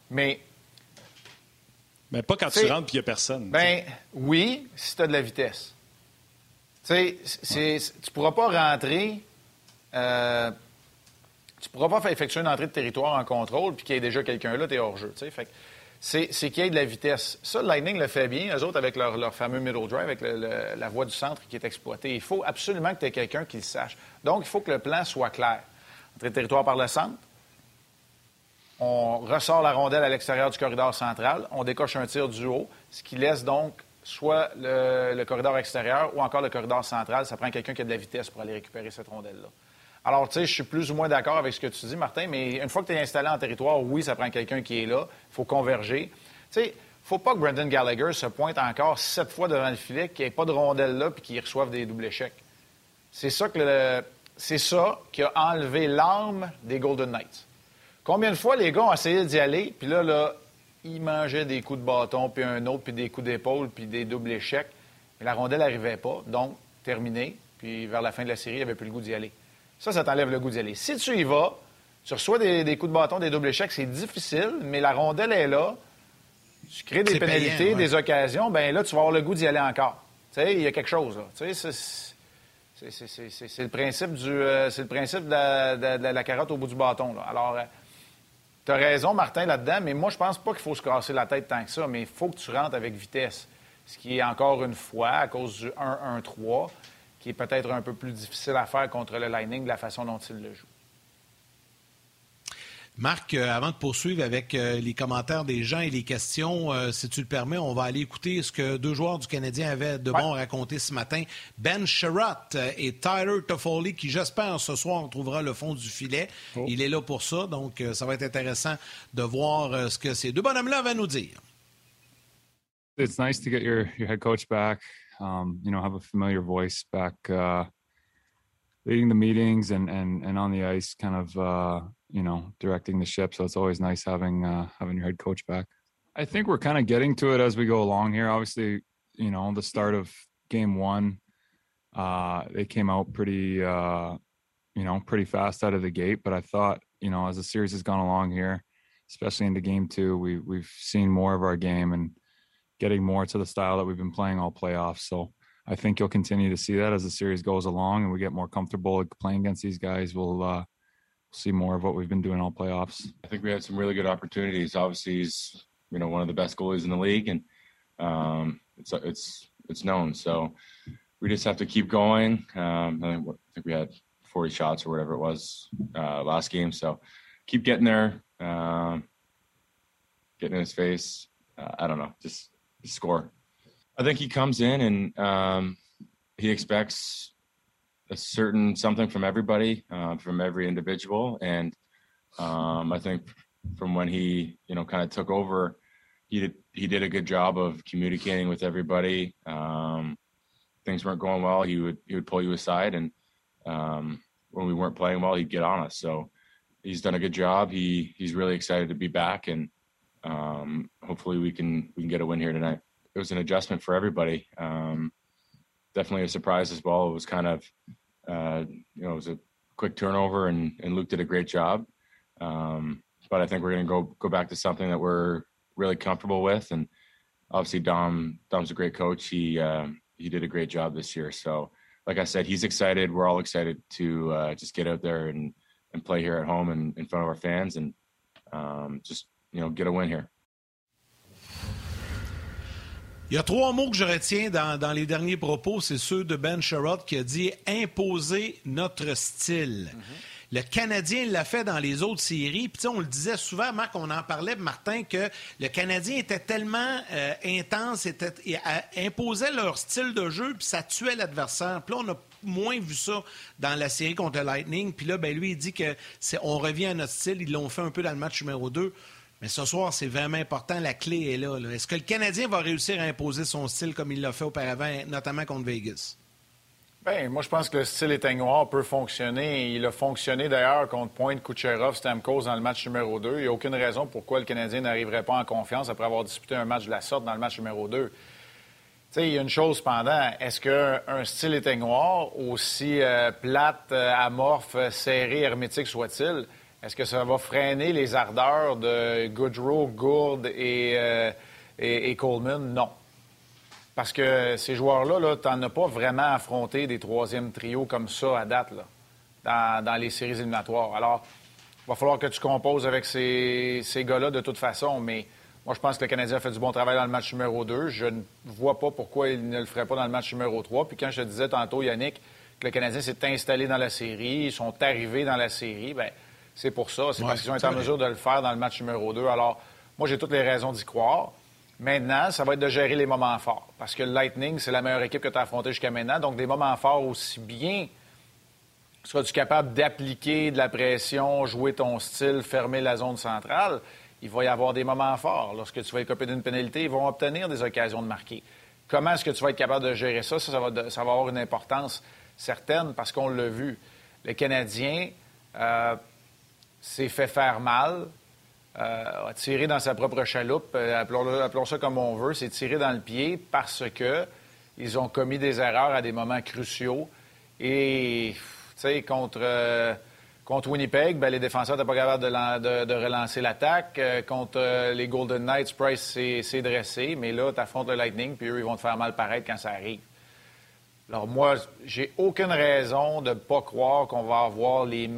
Mais. Mais pas quand tu rentres et il n'y a personne. Ben oui, si tu as de la vitesse. Tu sais, tu ne pourras pas rentrer. Euh, tu pourras pas faire effectuer une entrée de territoire en contrôle puis qu'il y ait déjà quelqu'un là, tu es hors jeu. Fait c'est qu'il y ait de la vitesse. Ça, le Lightning le fait bien, eux autres, avec leur, fameux middle drive, avec la voie du centre qui est exploitée. Il faut absolument que tu aies quelqu'un qui le sache. Donc, il faut que le plan soit clair. Entrée de territoire par le centre, on ressort la rondelle à l'extérieur du corridor central, on décoche un tir du haut, ce qui laisse donc soit le, corridor extérieur ou encore le corridor central. Ça prend quelqu'un qui a de la vitesse pour aller récupérer cette rondelle-là. Alors, tu sais, je suis plus ou moins d'accord avec ce que tu dis, Martin, mais une fois que tu es installé en territoire, oui, ça prend quelqu'un qui est là. Il faut converger. Tu sais, faut pas que Brendan Gallagher se pointe encore sept fois devant le filet, qu'il n'y ait pas de rondelle là puis qu'il reçoive des doubles échecs. C'est ça, que c'est ça qui a enlevé l'arme des Golden Knights. Combien de fois les gars ont essayé d'y aller, puis là, là, ils mangeaient des coups de bâton, puis un autre, puis des coups d'épaule, puis des doubles échecs. Mais la rondelle n'arrivait pas, donc terminé. Puis vers la fin de la série, il avait plus le goût d'y aller. Ça, ça t'enlève le goût d'y aller. Si tu y vas, tu reçois des, coups de bâton, des doubles échecs, c'est difficile, mais la rondelle est là. Tu crées des pénalités, des occasions, ben là, tu vas avoir le goût d'y aller encore. Tu sais, il y a quelque chose, là. Tu sais, c'est le principe du, euh, c'est le principe de la, carotte au bout du bâton. Là. Alors, euh, tu as raison, Martin, là-dedans, mais moi, je pense pas qu'il faut se casser la tête tant que ça, mais il faut que tu rentres avec vitesse. Ce qui est encore une fois, à cause du 1-1-3, qui est peut-être un peu plus difficile à faire contre le Lightning de la façon dont il le joue. Marc, euh, avant de poursuivre avec euh, les commentaires des gens et les questions, euh, si tu le permets, on va aller écouter ce que deux joueurs du Canadien avaient de bon à raconter ce matin. Ben Sherratt et Tyler Toffoli, qui j'espère ce soir trouvera le fond du filet. Oh. Il est là pour ça, donc ça va être intéressant de voir ce que ces deux bonhommes-là vont nous dire. It's nice to get your, your head coach back. Um, you know, have a familiar voice back uh, leading the meetings and and and on the ice, kind of uh, you know directing the ship. So it's always nice having uh, having your head coach back. I think we're kind of getting to it as we go along here. Obviously, you know, the start of game one, uh, they came out pretty, uh, you know, pretty fast out of the gate. But I thought, you know, as the series has gone along here, especially into game two, we we've seen more of our game and getting more to the style that we've been playing all playoffs. So I think you'll continue to see that as the series goes along and we get more comfortable playing against these guys. We'll uh, see more of what we've been doing all playoffs. I think we had some really good opportunities. Obviously, he's you know one of the best goalies in the league, and um, it's it's it's known. So we just have to keep going. Um, I, think, we had 40 shots or whatever it was uh, last game. So keep getting there, uh, getting in his face. Uh, I don't know, just score. I think he comes in and um, he expects a certain something from everybody, uh, from every individual, and um, I think from when he you know kind of took over, he did he did a good job of communicating with everybody. Um, things weren't going well, he would he would pull you aside, and um, when we weren't playing well, he'd get on us. So he's done a good job. He he's really excited to be back, and um, hopefully we can we can get a win here tonight. It was an adjustment for everybody. Um, definitely a surprise as well. It was kind of uh, you know it was a quick turnover and, and Luke did a great job. Um, but I think we're going to go go back to something that we're really comfortable with. And obviously Dom Dom's a great coach. He uh, he did a great job this year. So like I said, he's excited. We're all excited to uh, just get out there and and play here at home and in front of our fans and um, just you know, get a win here. Il y a trois mots que je retiens dans, les derniers propos, c'est ceux de Ben Sherrod qui a dit imposer notre style. Le Canadien l'a fait dans les autres séries. Puis on le disait souvent, Marc, on en parlait, Martin, que le Canadien était tellement euh, intense, était, imposait leur style de jeu, puis ça tuait l'adversaire. Puis là, on a moins vu ça dans la série contre le Lightning. Puis là, ben, lui, il dit que on revient à notre style. Ils l'ont fait un peu dans le match numéro 2. Mais ce soir, c'est vraiment important. La clé est là. Est-ce que le Canadien va réussir à imposer son style comme il l'a fait auparavant, notamment contre Vegas? Bien, moi, je pense que le style éteignoir peut fonctionner. Il a fonctionné d'ailleurs contre Pointe, Kucherov, Stamkos dans le match numéro 2. Il n'y a aucune raison pourquoi le Canadien n'arriverait pas en confiance après avoir disputé un match de la sorte dans le match numéro 2. sais, il y a une chose cependant. Est-ce qu'un style éteignoir, aussi euh, plate, euh, amorphe, serré, hermétique soit-il, est-ce que ça va freiner les ardeurs de Goodrow, euh, et, Coleman? Non. Parce que ces joueurs-là, -là, tu n'en as pas vraiment affronté des troisièmes trios comme ça à date là, dans, les séries éliminatoires. Alors, il va falloir que tu composes avec ces, gars-là de toute façon, mais moi, je pense que le Canadien a fait du bon travail dans le match numéro 2. Je ne vois pas pourquoi il ne le ferait pas dans le match numéro 3. Puis quand je te disais tantôt, Yannick, que le Canadien s'est installé dans la série, ils sont arrivés dans la série, bien, c'est pour ça. C'est parce qu'ils ont été en mesure de le faire dans le match numéro 2. Alors, moi, j'ai toutes les raisons d'y croire. Maintenant, ça va être de gérer les moments forts. Parce que le Lightning, c'est la meilleure équipe que tu as affrontée jusqu'à maintenant. Donc, des moments forts aussi bien seras-tu capable d'appliquer de la pression, jouer ton style, fermer la zone centrale? Il va y avoir des moments forts. Lorsque tu vas copé d'une pénalité, ils vont obtenir des occasions de marquer. Comment est-ce que tu vas être capable de gérer ça? Ça, ça, va, ça va, avoir une importance certaine parce qu'on l'a vu. Le Canadien, euh, s'est fait faire mal, euh, a tiré dans sa propre chaloupe, euh, appelons, ça comme on veut, s'est tiré dans le pied parce que ils ont commis des erreurs à des moments cruciaux. Et, tu sais, contre, euh, contre Winnipeg, ben, les défenseurs n'étaient pas capables de, relancer l'attaque. contre les Golden Knights, Price s'est dressé, mais là, tu affrontes le Lightning, puis eux, ils vont te faire mal paraître quand ça arrive. Alors, moi, j'ai aucune raison de ne pas croire qu'on va avoir les,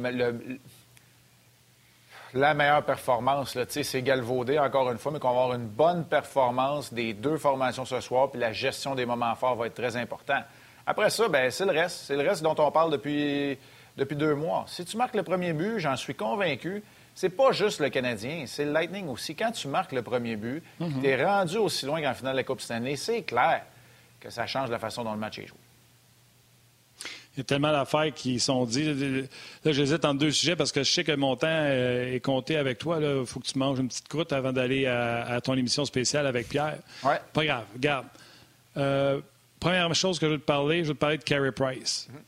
la meilleure performance. C'est galvaudé, encore une fois, mais qu'on va avoir une bonne performance des deux formations ce soir, puis la gestion des moments forts va être très important. Après ça, ben, c'est le reste. C'est le reste dont on parle depuis, depuis deux mois. Si tu marques le premier but, j'en suis convaincu, c'est pas juste le Canadien, c'est le Lightning aussi. Quand tu marques le premier but, mhm. tu es rendu aussi loin qu'en finale de la Coupe Stanley, c'est clair que ça change la façon dont le match est joué. Il y a tellement d'affaires qui sont dites. Là, j'hésite entre deux sujets parce que je sais que mon temps euh, est compté avec toi. Il faut que tu manges une petite croûte avant d'aller à, ton émission spéciale avec Pierre. Ouais. Pas grave. Regarde. Euh, première chose que je veux te parler, je veux te parler de Carey Price. Mm-hmm.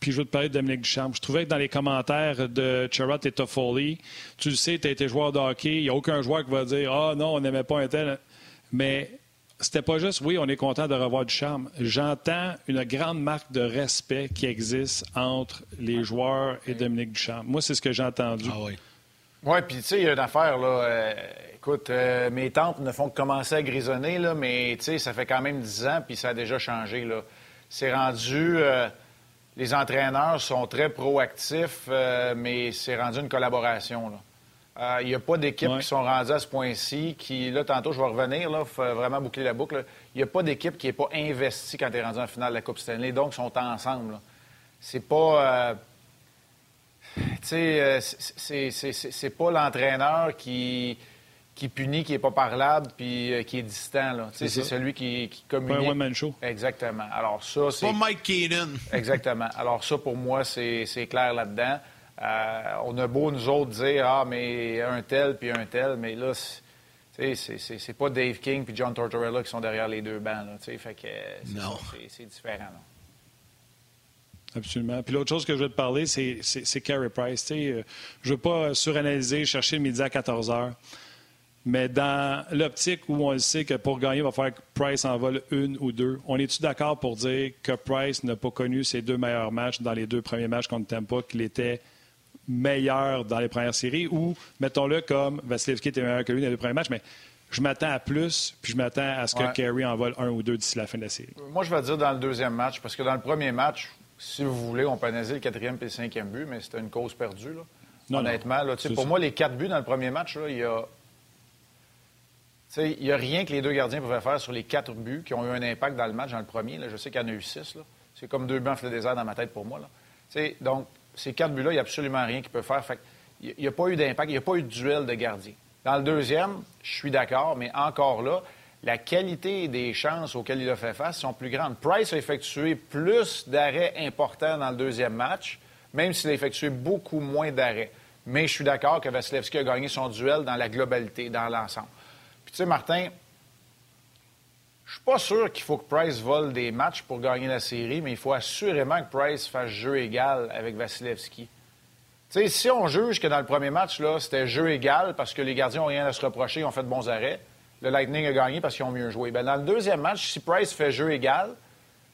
Puis je veux te parler de Dominique Duchamp. Je trouvais que dans les commentaires de Charrot et Toffoli, tu le sais, tu as été joueur de hockey. Il n'y a aucun joueur qui va dire Ah non, on n'aimait pas un tel. Mais c'était pas juste, oui, on est content de revoir du charme. J'entends une grande marque de respect qui existe entre les joueurs et Dominique Duchamp. Moi, c'est ce que j'ai entendu. Ah oui. Oui, puis tu sais, il y a une affaire, là. Euh, écoute, euh, mes tantes ne font que commencer à grisonner, là, mais tu sais, ça fait quand même dix ans, puis ça a déjà changé, là. C'est rendu. Euh, les entraîneurs sont très proactifs, mais c'est rendu une collaboration, là. Il euh, n'y a pas d'équipe qui sont rendues à ce point-ci, qui, là, tantôt, je vais revenir, là, faut vraiment boucler la boucle. Il n'y a pas d'équipe qui n'est pas investie quand tu es rendu en finale de la Coupe Stanley, donc ils sont ensemble. C'est pas. Euh, tu sais, euh, c'est pas l'entraîneur qui, qui punit, qui n'est pas parlable, puis qui est distant. C'est celui qui, qui communique. Pas un one show. Exactement. Alors ça, c'est... Pas Mike Keenan. Exactement. Alors ça, pour moi, c'est clair là-dedans. Euh, on a beau, nous autres, dire Ah, mais un tel puis un tel, mais là, c'est pas Dave King puis John Tortorella qui sont derrière les deux bancs. Là, fait que c'est différent. Absolument. Puis l'autre chose que je veux te parler, c'est Carey Price. Euh, je ne veux pas suranalyser, chercher le midi à 14 heures. Mais dans l'optique où on le sait que pour gagner, il va falloir que Price en vole une ou deux, on est-tu d'accord pour dire que Price n'a pas connu ses deux meilleurs matchs dans les deux premiers matchs contre Tampa, qu'il était meilleur dans les premières séries ou, mettons-le comme Vasilevski était meilleur que lui dans les premiers matchs, mais je m'attends à plus, puis je m'attends à ce que Kerry en vole un ou deux d'ici la fin de la série. Moi, je vais dire dans le deuxième match, parce que dans le premier match, si vous voulez, on peut analyser le quatrième et le cinquième but, mais c'était une cause perdue. Là. Honnêtement, là, pour moi, les quatre buts dans le premier match, là, il y a Il n'y a rien que les deux gardiens pouvaient faire sur les quatre buts qui ont eu un impact dans le match, dans le premier. Là. Je sais qu'il y en a eu six. C'est comme deux en des désert dans ma tête pour moi. Là. donc, ces quatre buts-là, il n'y a absolument rien qu'ils peuvent faire. Fait il n'y a pas eu d'impact, il n'y a pas eu de duel de gardien. Dans le deuxième, je suis d'accord, mais encore là, la qualité des chances auxquelles il a fait face sont plus grandes. Price a effectué plus d'arrêts importants dans le deuxième match, même s'il a effectué beaucoup moins d'arrêts. Mais je suis d'accord que Vasilevski a gagné son duel dans la globalité, dans l'ensemble. Puis tu sais, Martin, je suis pas sûr qu'il faut que Price vole des matchs pour gagner la série, mais il faut assurément que Price fasse jeu égal avec Vasilevski. sais, si on juge que dans le premier match, là, c'était jeu égal parce que les gardiens n'ont rien à se reprocher, ils ont fait de bons arrêts, le Lightning a gagné parce qu'ils ont mieux joué. Bien, dans le deuxième match, si Price fait jeu égal,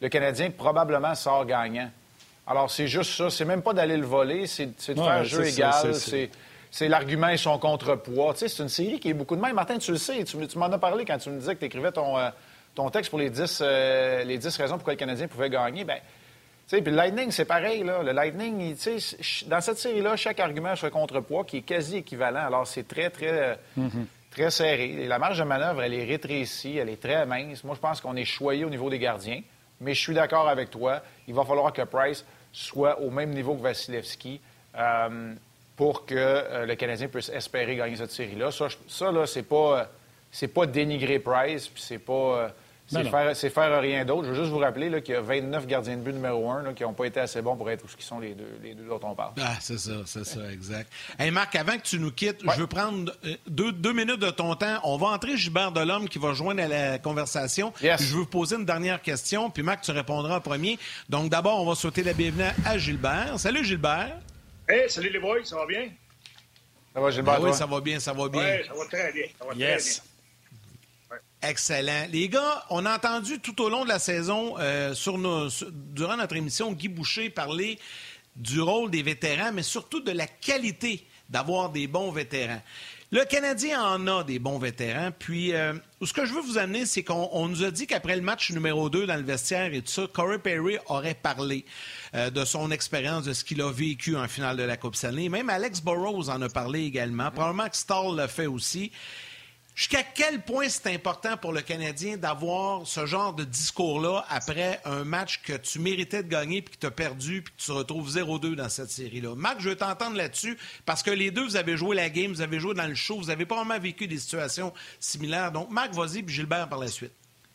le Canadien probablement sort gagnant. Alors, c'est juste ça. C'est même pas d'aller le voler, c'est de faire jeu égal. C'est l'argument et son contrepoids. C'est une série qui est beaucoup de même. Martin, tu le sais, tu, m'en as parlé quand tu me disais que tu écrivais ton, euh, ton texte pour les 10, euh, les 10 raisons pourquoi le Canadien pouvait gagner. Bien, puis le Lightning, c'est pareil. Là. Le Lightning, dans cette série-là, chaque argument a son contrepoids qui est quasi équivalent. Alors, c'est très, très, mm-hmm. très serré. Et la marge de manœuvre, elle est rétrécie, elle est très mince. Moi, je pense qu'on est choyé au niveau des gardiens. Mais je suis d'accord avec toi. Il va falloir que Price soit au même niveau que Vasilevski euh, pour que euh, le Canadien puisse espérer gagner cette série-là. Ça, ça, là, c'est pas, c'est pas dénigrer Price, puis c'est pas... C'est faire, faire, rien d'autre. Je veux juste vous rappeler qu'il y a 29 gardiens de but numéro 1 qui n'ont pas été assez bons pour être où ce qui sont les deux, les deux dont on parle. Ah, c'est ça, c'est ça, exact. Hey Marc, avant que tu nous quittes, je veux prendre euh, deux, deux, minutes de ton temps. On va entrer Gilbert Delhomme qui va joindre à la conversation. Je veux vous poser une dernière question, puis Marc, tu répondras en premier. Donc d'abord, on va souhaiter la bienvenue à Gilbert. Salut Gilbert. Hey, salut les boys, ça va bien? Ça va Gilbert? Ben oui, ça va bien, ça va bien. Oui, ça va très bien. Ça va yes. très bien. Excellent. Les gars, on a entendu tout au long de la saison, euh, durant notre émission, Guy Boucher parler du rôle des vétérans, mais surtout de la qualité d'avoir des bons vétérans. Le Canadien en a des bons vétérans. Puis, euh, ce que je veux vous amener, c'est qu'on nous a dit qu'après le match numéro 2 dans le vestiaire et tout ça, Corey Perry aurait parlé euh, de son expérience, de ce qu'il a vécu en finale de la Coupe Stanley. Même Alex Burrows en a parlé également. Probablement que Stall l'a fait aussi. Jusqu'à quel point c'est important pour le Canadien d'avoir ce genre de discours-là après un match que tu méritais de gagner puis que tu as perdu puis que tu te retrouves 0-2 dans cette série-là? Marc, je veux t'entendre là-dessus parce que les deux, vous avez joué la game, vous avez joué dans le show, vous avez pas vraiment vécu des situations similaires. Donc, Marc, vas-y, puis Gilbert par la suite.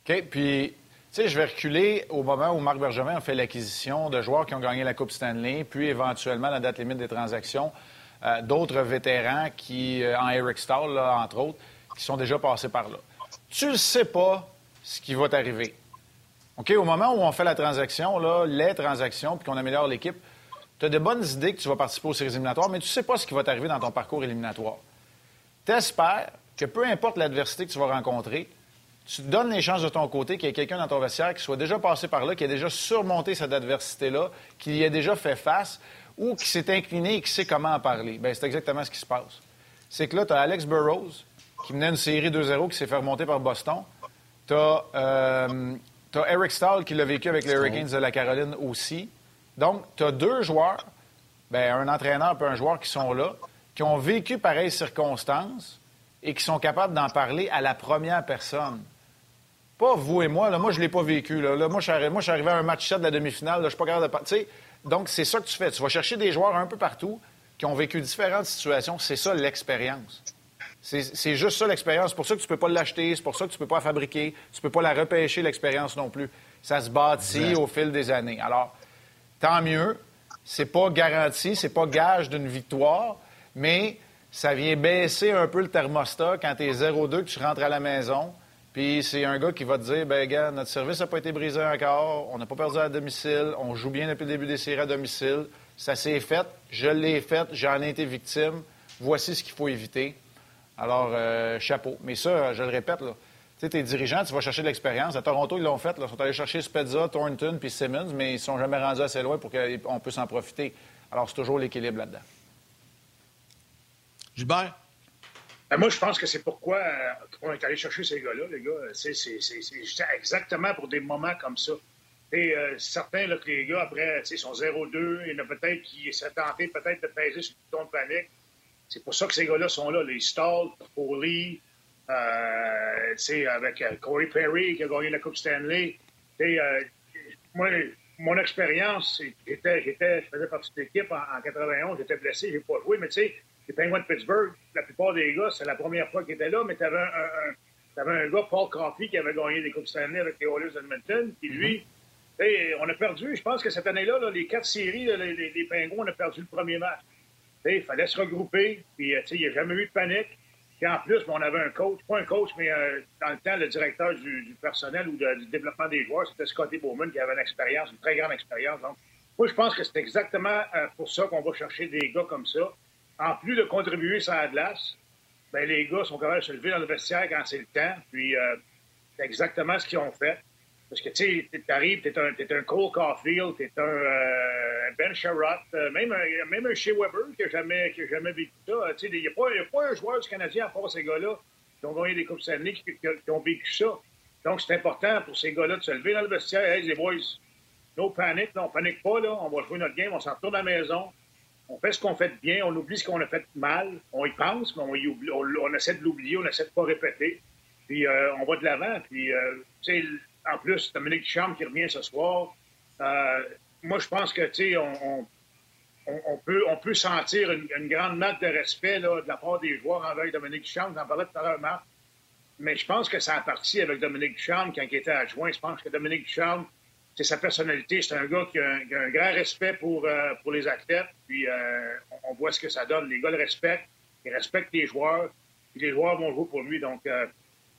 OK, puis tu sais, je vais reculer au moment où Marc Bergevin a fait l'acquisition de joueurs qui ont gagné la Coupe Stanley, puis éventuellement la date limite des transactions, euh, d'autres vétérans qui, euh, en Eric Stahl, entre autres, qui sont déjà passés par là. Tu ne sais pas ce qui va t'arriver. OK? Au moment où on fait la transaction, là, les transactions, puis qu'on améliore l'équipe, tu as de bonnes idées que tu vas participer aux séries éliminatoires, mais tu ne sais pas ce qui va t'arriver dans ton parcours éliminatoire. Tu espères que peu importe l'adversité que tu vas rencontrer, tu te donnes les chances de ton côté qu'il y ait quelqu'un dans ton vestiaire qui soit déjà passé par là, qui a déjà surmonté cette adversité-là, qui y a déjà fait face ou qui s'est incliné et qui sait comment en parler. Bien, c'est exactement ce qui se passe. C'est que là, tu as Alex Burrows, qui menait une série 2-0 qui s'est fait remonter par Boston. Tu as, euh, Eric Stahl qui l'a vécu avec les Hurricanes de la Caroline aussi. Donc, tu as deux joueurs, ben, un entraîneur et un joueur qui sont là, qui ont vécu pareilles circonstances et qui sont capables d'en parler à la première personne. Pas vous et moi. Là, moi, je ne l'ai pas vécu. Là. moi, je suis arrivé à un match 7 de la demi-finale. Je suis pas capable de... donc, c'est ça que tu fais. Tu vas chercher des joueurs un peu partout qui ont vécu différentes situations. C'est ça l'expérience. C'est juste ça l'expérience. C'est pour ça que tu ne peux pas l'acheter, c'est pour ça que tu ne peux pas la fabriquer, tu ne peux pas la repêcher, l'expérience non plus. Ça se bâtit au fil des années. Alors, tant mieux. C'est pas garanti, c'est pas gage d'une victoire, mais ça vient baisser un peu le thermostat quand tu es 0-2, que tu rentres à la maison. Puis c'est un gars qui va te dire ben gars, notre service n'a pas été brisé encore, on n'a pas perdu à domicile, on joue bien depuis le début des séries à domicile. Ça s'est fait, je l'ai fait, j'en ai été victime. Voici ce qu'il faut éviter. Alors, euh, chapeau. Mais ça, je le répète, là. Tu sais, tes dirigeants, tu vas chercher de l'expérience. À Toronto, ils l'ont fait. Là. Ils sont allés chercher Spezza, Thornton puis Simmons, mais ils ne sont jamais rendus assez loin pour qu'on puisse en profiter. Alors, c'est toujours l'équilibre là-dedans. Gilbert? Ben, moi, je pense que c'est pourquoi euh, on est allé chercher ces gars-là, les gars. C'est exactement pour des moments comme ça. Et euh, certains, là, que les gars, après, ils sont 0-2, il y en a peut-être qui seraient tentés peut-être de peser sur le bouton de panique. C'est pour ça que ces gars-là sont là. Les Stall, Foley, euh, avec euh, Corey Perry qui a gagné la Coupe Stanley. Euh, moi, mon expérience, j'étais, j'étais, je faisais partie de l'équipe en, 91, j'étais blessé, j'ai pas joué, mais tu sais, les Penguins de Pittsburgh, la plupart des gars, c'est la première fois qu'ils étaient là, mais tu avais un, un, un, gars, Paul Coffey, qui avait gagné des Coupes Stanley avec les Oilers d'Edmonton, qui lui, mm-hmm. on a perdu, je pense que cette année-là, les quatre séries, les, les, les, Penguins, on a perdu le premier match. Il fallait se regrouper, puis il n'y a jamais eu de panique. Puis en plus, on avait un coach, pas un coach, mais euh, dans le temps, le directeur du, personnel ou du développement des joueurs, c'était Scotty Bowman qui avait une expérience, une très grande expérience. Donc, moi, je pense que c'est exactement euh, pour ça qu'on va chercher des gars comme ça. En plus de contribuer sur la glace, ben, les gars sont capables de se lever dans le vestiaire quand c'est le temps. Puis, euh, c'est exactement ce qu'ils ont fait. Parce que, tu sais, t'arrives, t'es un, un Cole Caulfield, t'es un euh, Ben Sherratt, euh, même, un, même un Shea Weber qui n'a jamais, qui a jamais vécu ça. Tu sais, il n'y a, a, pas un joueur du Canadien, à part ces gars-là, qui ont gagné des Coupes Stanley, qui, qui, ont vécu ça. Donc, c'est important pour ces gars-là de se lever dans le vestiaire. Hey, les boys, no panic, là, on panique pas, là, on va jouer notre game, on s'en retourne à la maison. On fait ce qu'on fait de bien, on oublie ce qu'on a fait de mal. On y pense, mais on, y oublie, on, essaie de l'oublier, on essaie de pas répéter. Puis, euh, on va de l'avant. Puis, tu sais, en plus, Dominique Duchamp qui revient ce soir. Euh, moi, je pense que, tu sais, on, peut, sentir une, grande note de respect de la part des joueurs envers Dominique Duchamp. J'en parlais tout à l'heure, Marc. Mais je pense que ça a parti avec Dominique Duchamp quand il était adjoint. Je pense que Dominique Duchamp, c'est sa personnalité. C'est un gars qui a un, grand respect pour, euh, pour les athlètes. Puis euh, on, voit ce que ça donne. Les gars le respectent. Ils respectent les joueurs. Puis les joueurs vont jouer pour lui. Donc,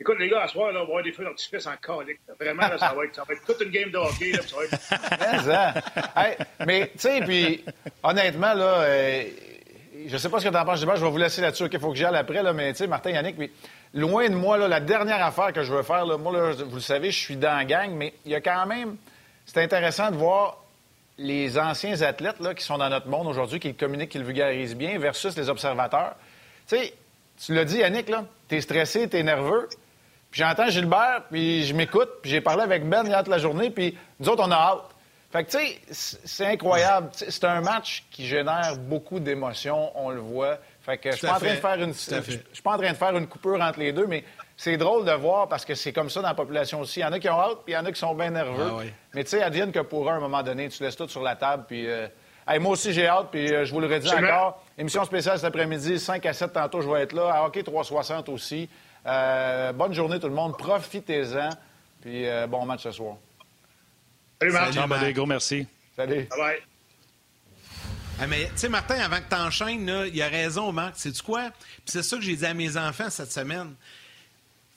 Écoute, les gars, à soir, là, on va avoir des feux d'artifice en. Vraiment, là, ça, va être, ça va être toute une game de hockey. Là, ça va être... mais, mais tu sais, puis honnêtement, là, euh, je sais pas ce que tu en penses, je vais vous laisser là-dessus. Il faut que j'y aille après, là, mais tu sais, Martin, Yannick, puis loin de moi, là, la dernière affaire que je veux faire, là, moi, là, vous le savez, je suis dans la gang, mais il y a quand même... C'est intéressant de voir les anciens athlètes là, qui sont dans notre monde aujourd'hui, qui communiquent, qui le vulgarisent bien, versus les observateurs. Tu sais, tu l'as dit, Yannick, là, t'es stressé, t'es nerveux. Puis j'entends Gilbert, puis je m'écoute, puis j'ai parlé avec Ben hier toute la journée, puis nous autres, on a hâte. Fait que, tu sais, c'est incroyable. C'est un match qui génère beaucoup d'émotions, on le voit. Fait que je suis pas en train de faire une, je suis pas en train de faire une coupure entre les deux, mais c'est drôle de voir parce que c'est comme ça dans la population aussi. Il y en a qui ont hâte, puis il y en a qui sont bien nerveux. Ah mais tu sais, advienne que pour un, un moment donné, tu laisses tout sur la table, puis... Euh, moi aussi, j'ai hâte, puis euh, je vous le redis encore. Émission spéciale cet après-midi, 5 à 7 tantôt, je vais être là. À Hockey 360 aussi. Euh, bonne journée tout le monde. Profitez-en. Puis euh, bon match ce soir. Salut, Marc. Salut, gros merci. Salut. Bye. Ah, mais, tu sais, Martin, avant que tu enchaînes, il a raison, Marc. C'est du quoi? Puis c'est ça que j'ai dit à mes enfants cette semaine.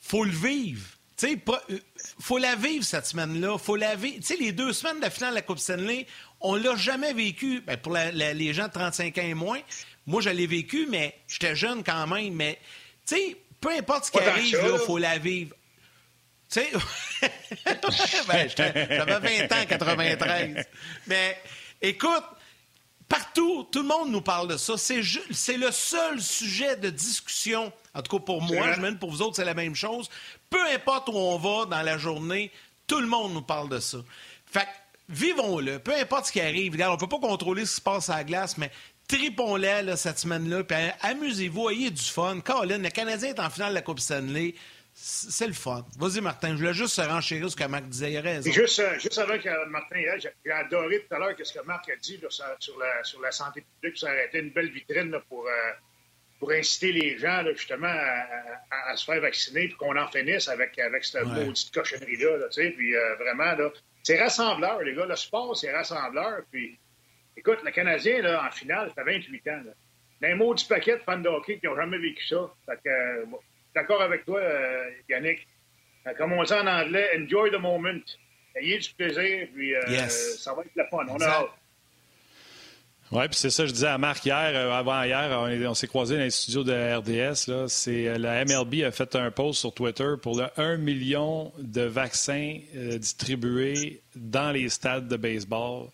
Faut le vivre. Tu sais, euh, faut la vivre cette semaine-là. Faut la vivre. Tu sais, les deux semaines de la finale de la Coupe Stanley, on l'a jamais vécu. Ben, pour les gens de 35 ans et moins, moi, je l'ai vécu, mais j'étais jeune quand même. Mais, tu sais, peu importe ce qui arrive, il faut la vivre. Tu sais, [laughs] ben, j'avais 20 ans en 93. Mais écoute, partout, tout le monde nous parle de ça. C'est le seul sujet de discussion. En tout cas, pour moi, je mène pour vous autres, c'est la même chose. Peu importe où on va dans la journée, tout le monde nous parle de ça. Fait vivons-le. Peu importe ce qui arrive. Regarde, on peut pas contrôler ce qui se passe à la glace, mais tripons-les cette semaine-là, puis amusez-vous, ayez du fun. Colin, le Canadien est en finale de la Coupe Stanley. C'est le fun. Vas-y, Martin. Je voulais juste se renchérir ce que Marc disait. Il a raison. Juste, euh, juste avant que Martin j'ai adoré tout à l'heure ce que Marc a dit sur, la, sur la santé publique. Ça aurait été une belle vitrine pour, euh, pour inciter les gens justement à, se faire vacciner puis qu'on en finisse avec, avec cette maudite cochonnerie-là. puis euh, vraiment, c'est rassembleur, les gars. Le sport, c'est rassembleur. Puis Écoute, le Canadien, là, en finale, ça fait 28 ans. Là. D'un mot du paquet de fans de hockey qui n'ont jamais vécu ça. Fait que, euh, d'accord avec toi, euh, Yannick. Euh, comme on dit en anglais, enjoy the moment. Ayez du plaisir, puis ça va être le fun. On a hâte. Oui, puis c'est ça, je disais à Marc hier, avant hier, on, s'est croisés dans les studios de RDS. Là, c'est, la MLB a fait un post sur Twitter pour le 1 million de vaccins distribués dans les stades de baseball.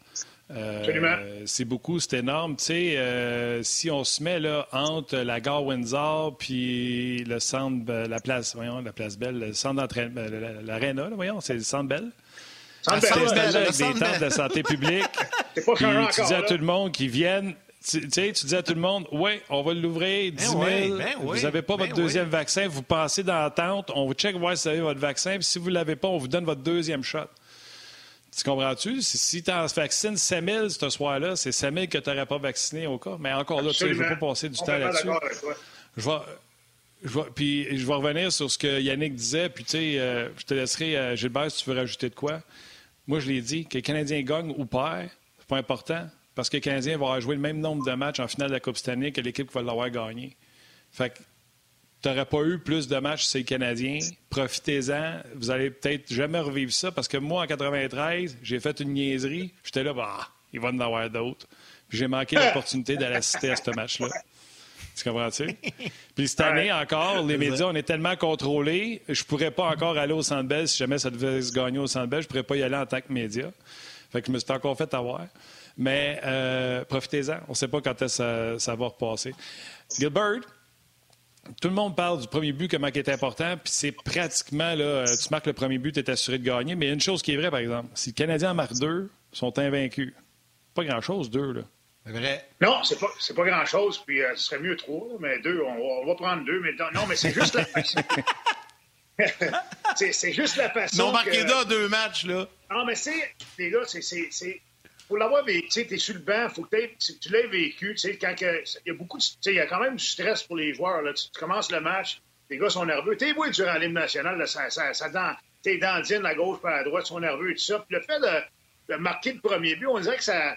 Euh, c'est beaucoup, c'est énorme. Tu sais, euh, si on se met là entre la gare Windsor puis le centre, euh, la place, voyons, la place Belle, le centre d'entraînement, l'aréna, voyons, c'est le centre Belle? Centre Belle, avec des tentes de santé [laughs] publique. c'est pas tu dis à tout le monde qui viennent tu, tu disais à tout le monde, oui, on va l'ouvrir, 10 000. Ben ben vous n'avez pas ben votre deuxième vaccin, vous passez dans la tente, on vous check voir si vous avez votre vaccin, puis si vous ne l'avez pas, on vous donne votre deuxième shot. Tu comprends-tu? Si tu en vaccines 5 000 ce soir-là, c'est 5 000 que tu n'aurais pas vacciné au cas. Mais encore là, tu sais, je ne veux pas passer du temps là-dessus. Je vais, je vais, puis je vais revenir sur ce que Yannick disait, puis tu sais, euh, je te laisserai, euh, Gilbert, si tu veux rajouter de quoi. Moi, je l'ai dit, que les Canadiens gagnent ou perdent, c'est pas important, parce que les Canadiens vont avoir joué le même nombre de matchs en finale de la Coupe Stanley que l'équipe qui va l'avoir gagné. Fait que tu n'aurais pas eu plus de matchs chez les Canadiens. Profitez-en. Vous allez peut-être jamais revivre ça parce que moi, en 93, j'ai fait une niaiserie. J'étais là, bah, il va en avoir d'autres. j'ai manqué l'opportunité d'aller assister à ce match-là. Tu comprends-tu? Puis cette année encore, les médias, on est tellement contrôlés, je pourrais pas encore aller au Centre Bell si jamais ça devait se gagner au Centre Bell. Je pourrais pas y aller en tant que média. Fait que je me suis encore fait avoir. Mais euh, profitez-en. On ne sait pas quand ça, ça va repasser. Gilbert, tout le monde parle du premier but, comment il est important, puis c'est pratiquement, là, euh, tu marques le premier but, tu es assuré de gagner. Mais il y a une chose qui est vraie, par exemple. Si le Canadien en marque deux, ils sont invaincus. Pas grand-chose, deux, là. C'est vrai. Non, c'est pas, pas grand-chose, puis euh, ce serait mieux trois, mais deux, on, va prendre deux. Mais non, mais c'est juste la façon. [laughs] c'est juste la façon. Non, marqué que... deux matchs, là. Non, mais c'est, les gars, c'est pour l'avoir vécu, tu es sur le banc, faut que tu l'aies vécu. Il y a beaucoup y a quand même du stress pour les joueurs. Tu, commences le match, les gars sont nerveux. T'es beau durant l'hymne national, ça, ça, ça dans, t'es dandine à gauche par à droite, sont nerveux et tout ça. Puis le fait de, marquer le premier but, on dirait que ça,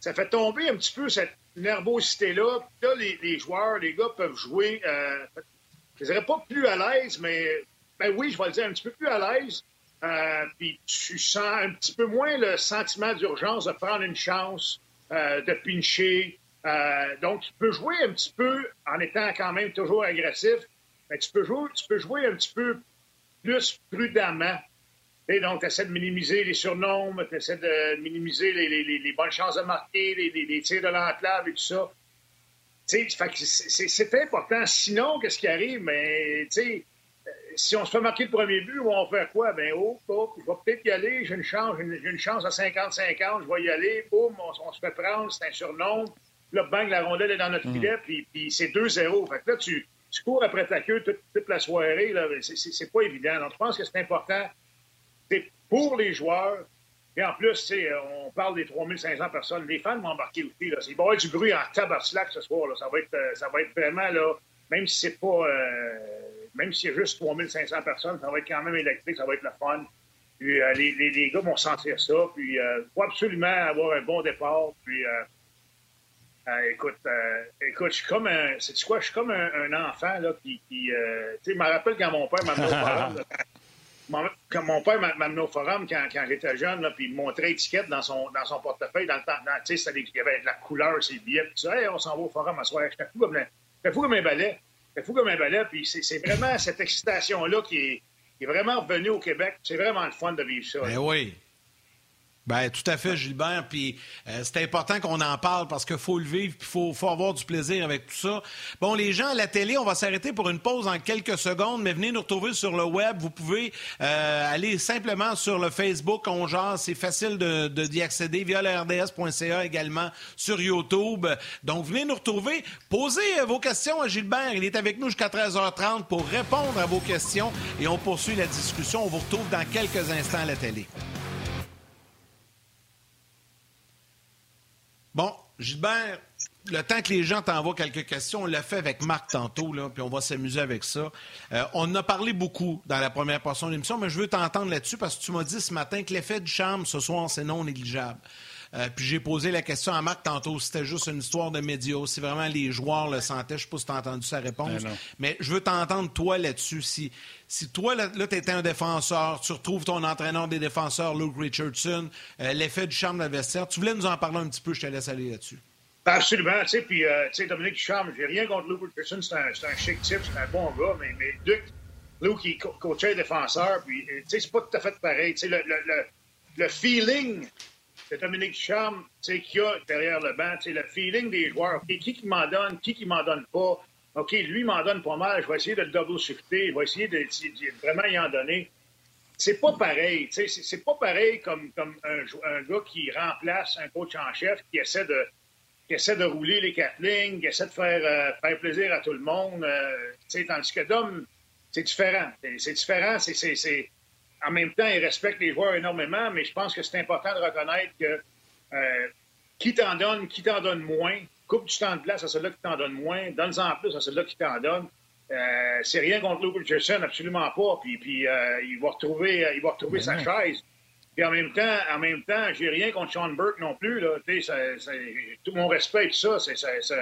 fait tomber un petit peu cette nervosité-là. Les, joueurs, les gars peuvent jouer, euh, je dirais pas plus à l'aise, mais ben oui, je vais le dire, un petit peu plus à l'aise. Euh, puis tu sens un petit peu moins le sentiment d'urgence de prendre une chance, euh, de pincher. Euh, donc, tu peux jouer un petit peu en étant quand même toujours agressif, mais tu peux jouer, tu peux jouer un petit peu plus prudemment. Et donc, tu essaies de minimiser les surnoms, tu essaies de minimiser les, bonnes chances de marquer, les, tirs de l'enclave et tout ça. C'est important. Sinon, qu'est-ce qui arrive? Mais, tu sais, si on se fait marquer le premier but, on va faire quoi? Ben, oh, oh, je vais peut-être y aller, j'ai une chance, j'ai une, chance à 50-50, je vais y aller, boum, on, se fait prendre, c'est un surnom. Là, bang, la rondelle est dans notre mm. filet, puis, puis c'est 2-0. Fait que là, tu, tu, cours après ta queue toute, toute la soirée, là, c'est pas évident. Donc, je pense que c'est important pour les joueurs. Et en plus, on parle des 3500 personnes. Les fans vont embarquer aussi. Là. Il va y avoir du bruit en tabac-slack ce soir. Là. Ça, va être, euh, ça va être vraiment, là, même si c'est pas... Euh, même s'il y a juste 3500 personnes, ça va être quand même électrique, ça va être le fun. Puis euh, les, les, les, gars vont sentir ça. Puis il euh, faut absolument avoir un bon départ. Puis euh, écoute, écoute, je suis comme un. Quoi? Je suis comme un, enfant là, qui. tu sais, je me rappelle quand mon père m'a amené au forum. quand mon père m'a amené au forum quand, quand j'étais jeune, là, puis il me montrait étiquette dans son, dans son portefeuille, dans le temps. Tu sais, il y avait de la couleur, ses billets, puis ça, hey, on s'en va au forum à soir. J'étais fou comme un balai. C'est fou comme un balai. Puis c'est vraiment cette excitation-là qui est, qui est, vraiment revenue au Québec. C'est vraiment le fun de vivre ça. Ben oui. Ben tout à fait, Gilbert. Puis euh, c'est important qu'on en parle parce qu'il faut le vivre, puis il faut, avoir du plaisir avec tout ça. Bon, les gens à la télé, on va s'arrêter pour une pause en quelques secondes, mais venez nous retrouver sur le web. Vous pouvez euh, aller simplement sur le Facebook On C'est facile de, d'y accéder via le RDS.ca également sur YouTube. Donc venez nous retrouver. Posez euh, vos questions à Gilbert. Il est avec nous jusqu'à 13h30 pour répondre à vos questions et on poursuit la discussion. On vous retrouve dans quelques instants à la télé. Bon, Gilbert, le temps que les gens t'envoient quelques questions, on l'a fait avec Marc tantôt, puis on va s'amuser avec ça. Euh, on a parlé beaucoup dans la première portion de l'émission, mais je veux t'entendre là-dessus parce que tu m'as dit ce matin que l'effet du charme ce soir, c'est non négligeable. Euh, puis j'ai posé la question à Marc tantôt, c'était juste une histoire de médias, si vraiment les joueurs le sentaient. Je ne sais pas si tu as entendu sa réponse. Ben mais je veux t'entendre, toi, là-dessus. Si, si toi, là, tu étais un défenseur, tu retrouves ton entraîneur des défenseurs, Luke Richardson, euh, l'effet du charme de la vestiaire, tu voulais nous en parler un petit peu, je te laisse aller là-dessus. Ben, absolument, tu sais, puis, euh, tu sais, Dominique Ducharme, j'ai rien contre Luke Richardson, c'est un, un, chic type, c'est un bon gars, mais, mais Luke, Luke, il coachait défenseur, puis, tu sais, c'est pas tout à fait pareil, tu sais, le, le, le, feeling de Dominique Charme, qu'il y a derrière le banc, le feeling des joueurs. qui qui m'en donne, qui qui m'en donne pas? OK, lui m'en donne pas mal, je vais essayer de le double shifter, je vais essayer de, vraiment y en donner. C'est pas pareil, c'est pas pareil comme, comme un, un, gars qui remplace un coach en chef qui essaie de, qui essaie de rouler les quatre lignes, qui essaie de faire, euh, faire plaisir à tout le monde. Euh, tandis que Dom, c'est différent. C'est différent. C'est, En même temps, il respecte les joueurs énormément, mais je pense que c'est important de reconnaître que euh, qui t'en donne, qui t'en donne moins, coupe du temps de place à celui-là qui t'en donne moins, donne-en plus à celui-là qui t'en donne. Euh, c'est rien contre Luke Richardson, absolument pas. Puis, puis euh, il va retrouver, il va retrouver sa chaise. Puis en même temps, en même temps, j'ai rien contre Sean Burke non plus. Là. Ça, ça, tout mon respect, tout ça, ça, ça,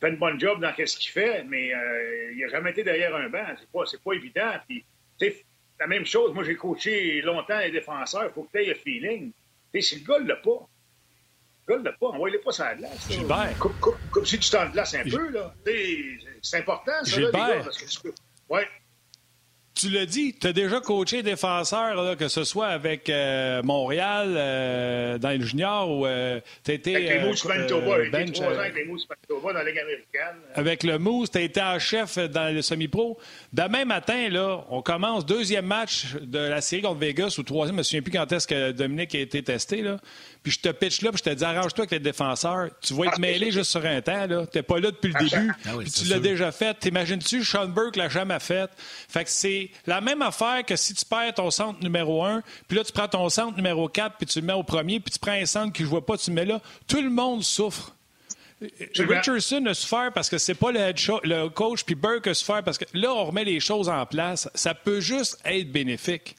fait une bonne job dans ce qu'il fait, mais euh, il n'a jamais été derrière un banc. C'est pas, pas évident. Puis, la même chose, moi j'ai coaché longtemps les défenseurs, il faut que tu aies le feeling. T'sais, si le gars ne l'a pas, le gars ne l'a pas, envoie-le pas sur la glace. Gilbert. Coupe, coupe, coupe, si tu t'en glaces un peu, là. C'est important, ça, Gilbert. là, les gars, parce que tu peux... Ouais tu l'as dit, tu as déjà coaché défenseur, là, que ce soit avec euh, Montréal, euh, dans le junior, ou euh, tu été. Avec les Moose Manitoba, euh, bench, trois ans avec les Moose Manitoba dans la Ligue américaine. Avec le Moose, tu as été en chef dans le semi-pro. Demain matin, là, on commence deuxième match de la série contre Vegas, ou troisième, je me souviens plus quand est-ce que Dominique a été testé. Là. Puis je te pitch là, puis je te dis, arrange-toi avec les défenseurs. Tu vas être ah, mêlé juste sur un temps. Tu n'es pas là depuis le ah, début. Ah puis tu l'as déjà fait. T'imagines-tu, Sean Burke l'a jamais fait. Fait que c'est la même affaire que si tu perds ton centre numéro 1, puis là, tu prends ton centre numéro 4, puis tu le mets au premier, puis tu prends un centre qui ne joue pas, tu le mets là. Tout le monde souffre. Richardson a souffert parce que c'est pas le, le coach, puis Burke a souffert parce que là, on remet les choses en place. Ça peut juste être bénéfique.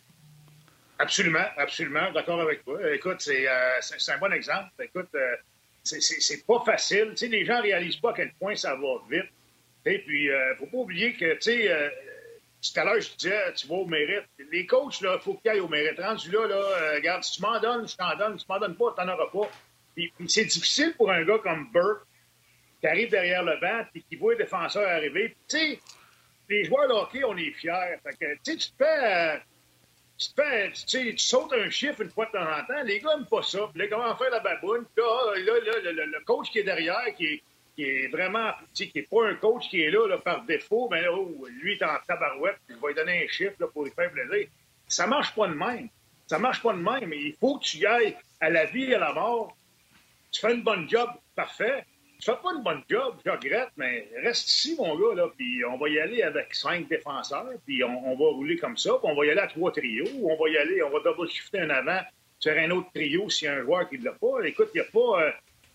Absolument, absolument, d'accord avec toi. Écoute, c'est euh, un bon exemple. Écoute, euh, c'est pas facile. Les gens réalisent pas à quel point ça va vite. Et puis, euh, faut pas oublier que, tu sais, euh, tout à l'heure, je disais, tu vas au mérite. Les coachs, là, faut qu'ils aillent au mérite. Rendu là, là, euh, regarde, si tu m'en donnes, je t'en donne. Si tu m'en donnes pas, t'en auras pas. Puis, c'est difficile pour un gars comme Burke, qui arrive derrière le banc, et qui voit les défenseurs arriver. Tu sais, les joueurs de hockey, on est fiers. Fait que, tu sais, tu fais... Tu, sautes un chiffre une fois de temps en temps, les gars n'aiment pas ça. Puis là, comment faire la baboune? Puis là, là, là, le coach qui est derrière, qui est, qui est vraiment, qui n'est pas un coach qui est là, là par défaut, mais là, oh, lui, il est en tabarouette, il va lui donner un chiffre pour lui faire plaisir. Ça marche pas de même. Ça marche pas de même. Il faut que tu ailles à la vie et à la mort. Tu fais une bonne job, parfait. Tu fais pas une bonne job, je regrette, mais reste ici, mon gars, là, puis on va y aller avec cinq défenseurs, puis on, va rouler comme ça, puis on va y aller à trois trios, on va y aller, on va double shifter un avant, faire un autre trio s'il y a un joueur qui ne l'a pas. Écoute, il n'y a pas... Euh,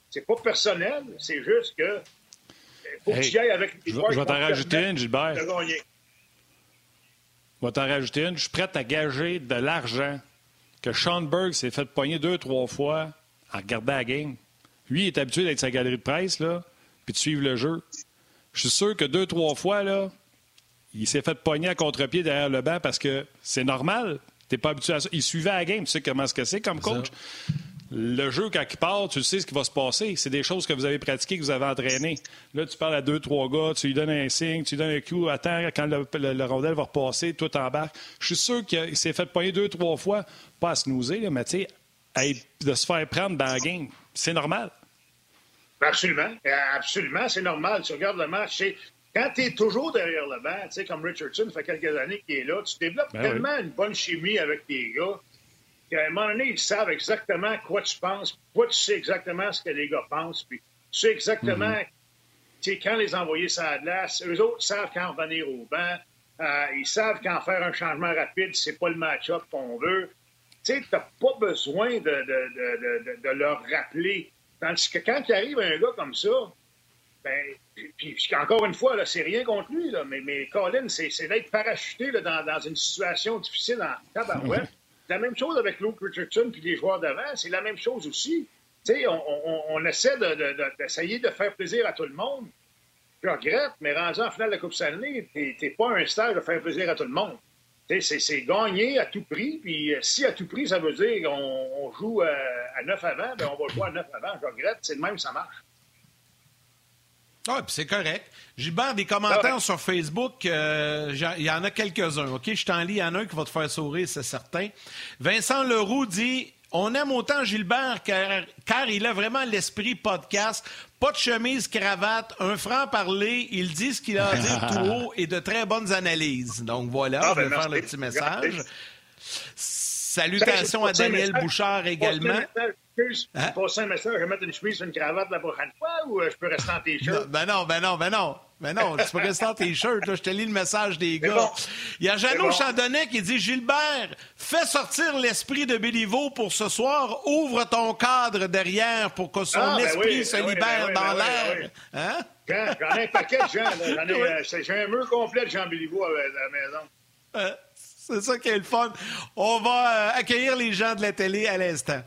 c'est pas personnel, c'est juste que faut que tu ailles avec les Je, je vais t'en rajouter une, Gilbert. Je vais t'en rajouter une. Je suis prêt à gager de l'argent que Sean s'est fait poigner deux, trois fois en regardant la game. Lui, il est habitué d'être sa galerie de presse, là, puis de suivre le jeu. Je suis sûr que deux, trois fois, là, il s'est fait pogner à contre-pied derrière le banc parce que c'est normal. T'es pas habitué à ça. Il suivait la game. Tu sais comment ce que c'est comme coach le jeu, quand il part, tu sais ce qui va se passer. C'est des choses que vous avez pratiquées, que vous avez entraînées. Là, tu parles à deux, trois gars, tu lui donnes un signe, tu lui donnes un cue, attends, quand le, rondelle va repasser, tout embarque. Je suis sûr qu'il s'est fait poigner deux, trois fois, pas à se nouser, mais tu sais, de se faire prendre dans la game, c'est normal. Absolument. Absolument, c'est normal. Tu regardes le match, quand tu es toujours derrière le banc, tu sais, comme Richardson, fait quelques années qu'il est là, tu développes ben tellement une bonne chimie avec tes gars à un moment donné, ils savent exactement quoi tu penses. Toi, tu sais exactement ce que les gars pensent. Puis tu sais exactement mm-hmm. quand les envoyer sur la glace. Eux autres savent quand revenir au banc. Euh, ils savent quand faire un changement rapide, c'est pas le match-up qu'on veut. Tu sais, n'as pas besoin de, de, de, leur rappeler. Tandis que quand il arrive un gars comme ça, ben, puis, encore une fois, c'est rien contre lui, là, mais, mais Colin, c'est d'être parachuté là, dans, dans, une situation difficile en tabarouette. C'est la même chose avec Luke Richardson puis les joueurs d'avant. C'est la même chose aussi. On, on, on, essaie d'essayer de, faire plaisir à tout le monde. Je regrette, mais rendu en finale de la Coupe Stanley, t'es pas un star de faire plaisir à tout le monde. C'est gagner à tout prix, puis euh, si à tout prix, ça veut dire qu'on joue à, à 9 avant, ben on va jouer à 9 avant. Je regrette, c'est de même, ça marche. Ah, puis c'est correct. Gilbert, des commentaires sur Facebook, euh, il y en a quelques-uns, OK? Je t'en lis, il y en a un qui va te faire sourire, c'est certain. Vincent Leroux dit On aime autant Gilbert car, car il a vraiment l'esprit podcast. Pas de chemise, cravate, un franc-parler, il dit ce qu'il a à dire tout [laughs] haut et de très bonnes analyses. Donc voilà, ah, je vais ben, faire le petit message. Salutations à Daniel Bouchard également. Excuse, hein? passer un message, je vais mettre une chemise une cravate la prochaine fois ou euh, je peux rester en t-shirt? Ben non, ben non, ben non. Ben non, tu peux rester en t-shirt. Je te lis le message des gars. Il y a Jeannot bon. Chandonnet qui dit Gilbert, fais sortir l'esprit de Béliveau pour ce soir. Ouvre ton cadre derrière pour que son ah, ben esprit oui, se ben libère oui, dans l'air. Oui, hein? J'en ai un paquet de gens. J'en ai, [laughs] euh, j'ai un mur complet de Jean Béliveau à la maison. Euh, c'est ça qui est le fun. On va euh, accueillir les gens de la télé à l'instant.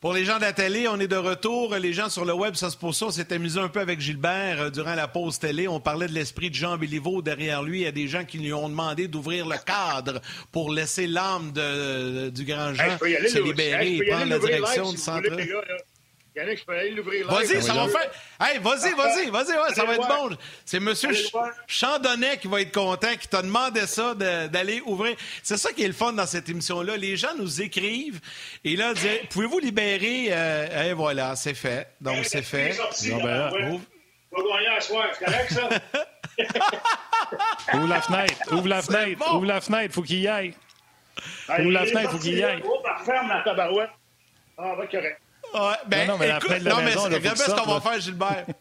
Pour les gens de la télé, on est de retour. Les gens sur le web, ça se pose ça. On s'est amusé un peu avec Gilbert euh, durant la pause télé. On parlait de l'esprit de Jean Béliveau derrière lui. Il y a des gens qui lui ont demandé d'ouvrir le cadre pour laisser l'âme de, du grand Jean hey, se libérer hey, et prendre la direction live, du centre. Yannick, je peux aller l'ouvrir Vas-y, ça va faire. Hey, vas-y, vas-y, vas-y, ouais, ça va être bon. C'est M. Ch Chandonnet qui va être content, qui t'a demandé ça d'aller ouvrir. C'est ça qui est le fun dans cette émission-là. Les gens nous écrivent et là, disent Pouvez-vous libérer euh, Et voilà, c'est fait. Donc, c'est fait. Sorti, non, ben là, ouvre. On va gagner à soir, c'est correct, ça? ouvre la fenêtre, ouvre la [laughs] fenêtre, bon. ouvre la fenêtre, faut qu'il y aille. Ouvre la fenêtre, faut qu'il y aille. Ferme la tabarouette. Ah, va correct. Ouais, ben, non, mais écoute, non, mais regarde ce qu'on va faire, Gilbert. [laughs]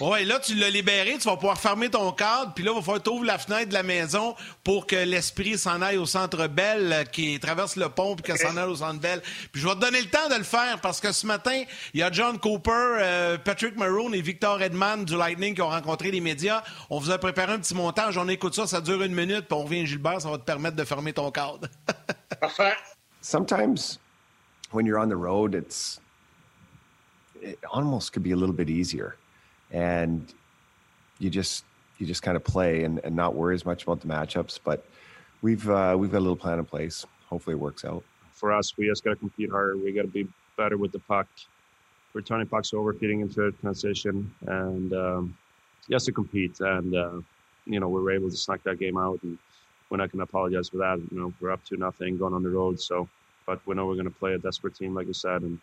Oui, là, tu l'as libéré, tu vas pouvoir fermer ton cadre, puis là, il va falloir t'ouvrir la fenêtre de la maison pour que l'esprit s'en aille au centre Belle, qui traverse le pont, puis que s'en aille au centre Belle. Puis je vais te donner le temps de le faire, parce que ce matin, il y a John Cooper, euh, Patrick Maroon et Victor Edman du Lightning qui ont rencontré les médias. On vous a préparé un petit montage, on écoute ça, ça dure une minute, puis on revient, Gilbert, ça va te permettre de fermer ton cadre. [laughs] Parfait. Sometimes, when you're on the road, it's it almost could be a little bit easier. And you just you just kind of play and, and not worry as much about the matchups but we've uh, we've got a little plan in place. Hopefully it works out. For us we just got to compete harder. We got to be better with the puck. Returning pucks over feeding into transition and um, yes to compete. And uh, you know we were able to snuck that game out and we're not going to apologize for that. You know we're up to nothing going on the road so but we know we're going to play a desperate team like you said and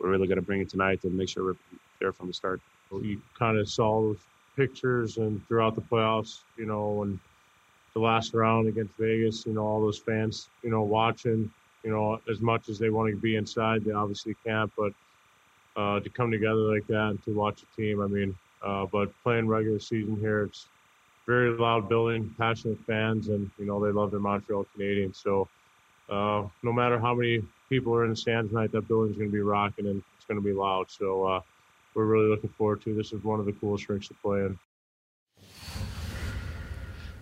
we're really going to bring it tonight and make sure we're there from the start. You kind of saw those pictures and throughout the playoffs, you know, and the last round against Vegas, you know, all those fans, you know, watching, you know, as much as they want to be inside, they obviously can't, but uh, to come together like that and to watch a team, I mean, uh, but playing regular season here, it's very loud building, passionate fans, and, you know, they love their Montreal Canadiens. So uh, no matter how many people are in the stands tonight, that building's going to be rocking and it's going to be loud. So uh, we're really looking forward to. This is one of the coolest rinks to play in.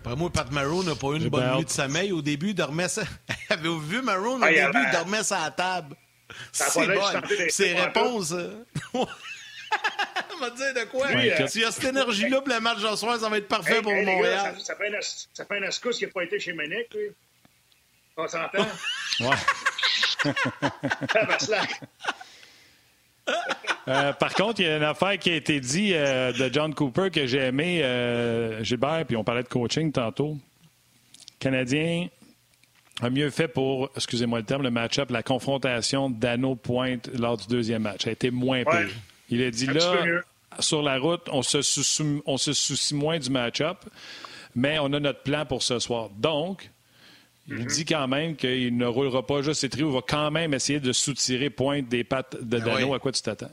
Pour moi, Pat Maroon n'a pas eu une bonne nuit de sommeil. Au début, il dormait ça. [laughs] Avez-vous vu Maroon? Au ah, début, il dormait ça à la table. C'est bon. Ses réponses. On va te dire de quoi? Oui, si y a cette énergie-là pour le match de soir, ça va être parfait hey, pour hey, Montréal. Gars, ça, ça, fait une, ça fait une escousse qui n'a pas été chez Ménic. Oui. On s'entend? [laughs] ouais. [laughs] Euh, par contre, il y a une affaire qui a été dit euh, de John Cooper que j'ai aimé, euh, Gilbert, puis on parlait de coaching tantôt. Le Canadien a mieux fait pour, excusez-moi le terme, le match-up, la confrontation d'Anneau-Pointe lors du deuxième match. a été moins ouais. pire. Il a dit là, sur la route, on se, soucie, on se soucie moins du match-up, mais on a notre plan pour ce soir. Donc, il -hmm. dit quand même qu'il ne roulera pas juste ses trios. Il va quand même essayer de soutirer pointe des pattes de Dano. Oui. À quoi tu t'attends?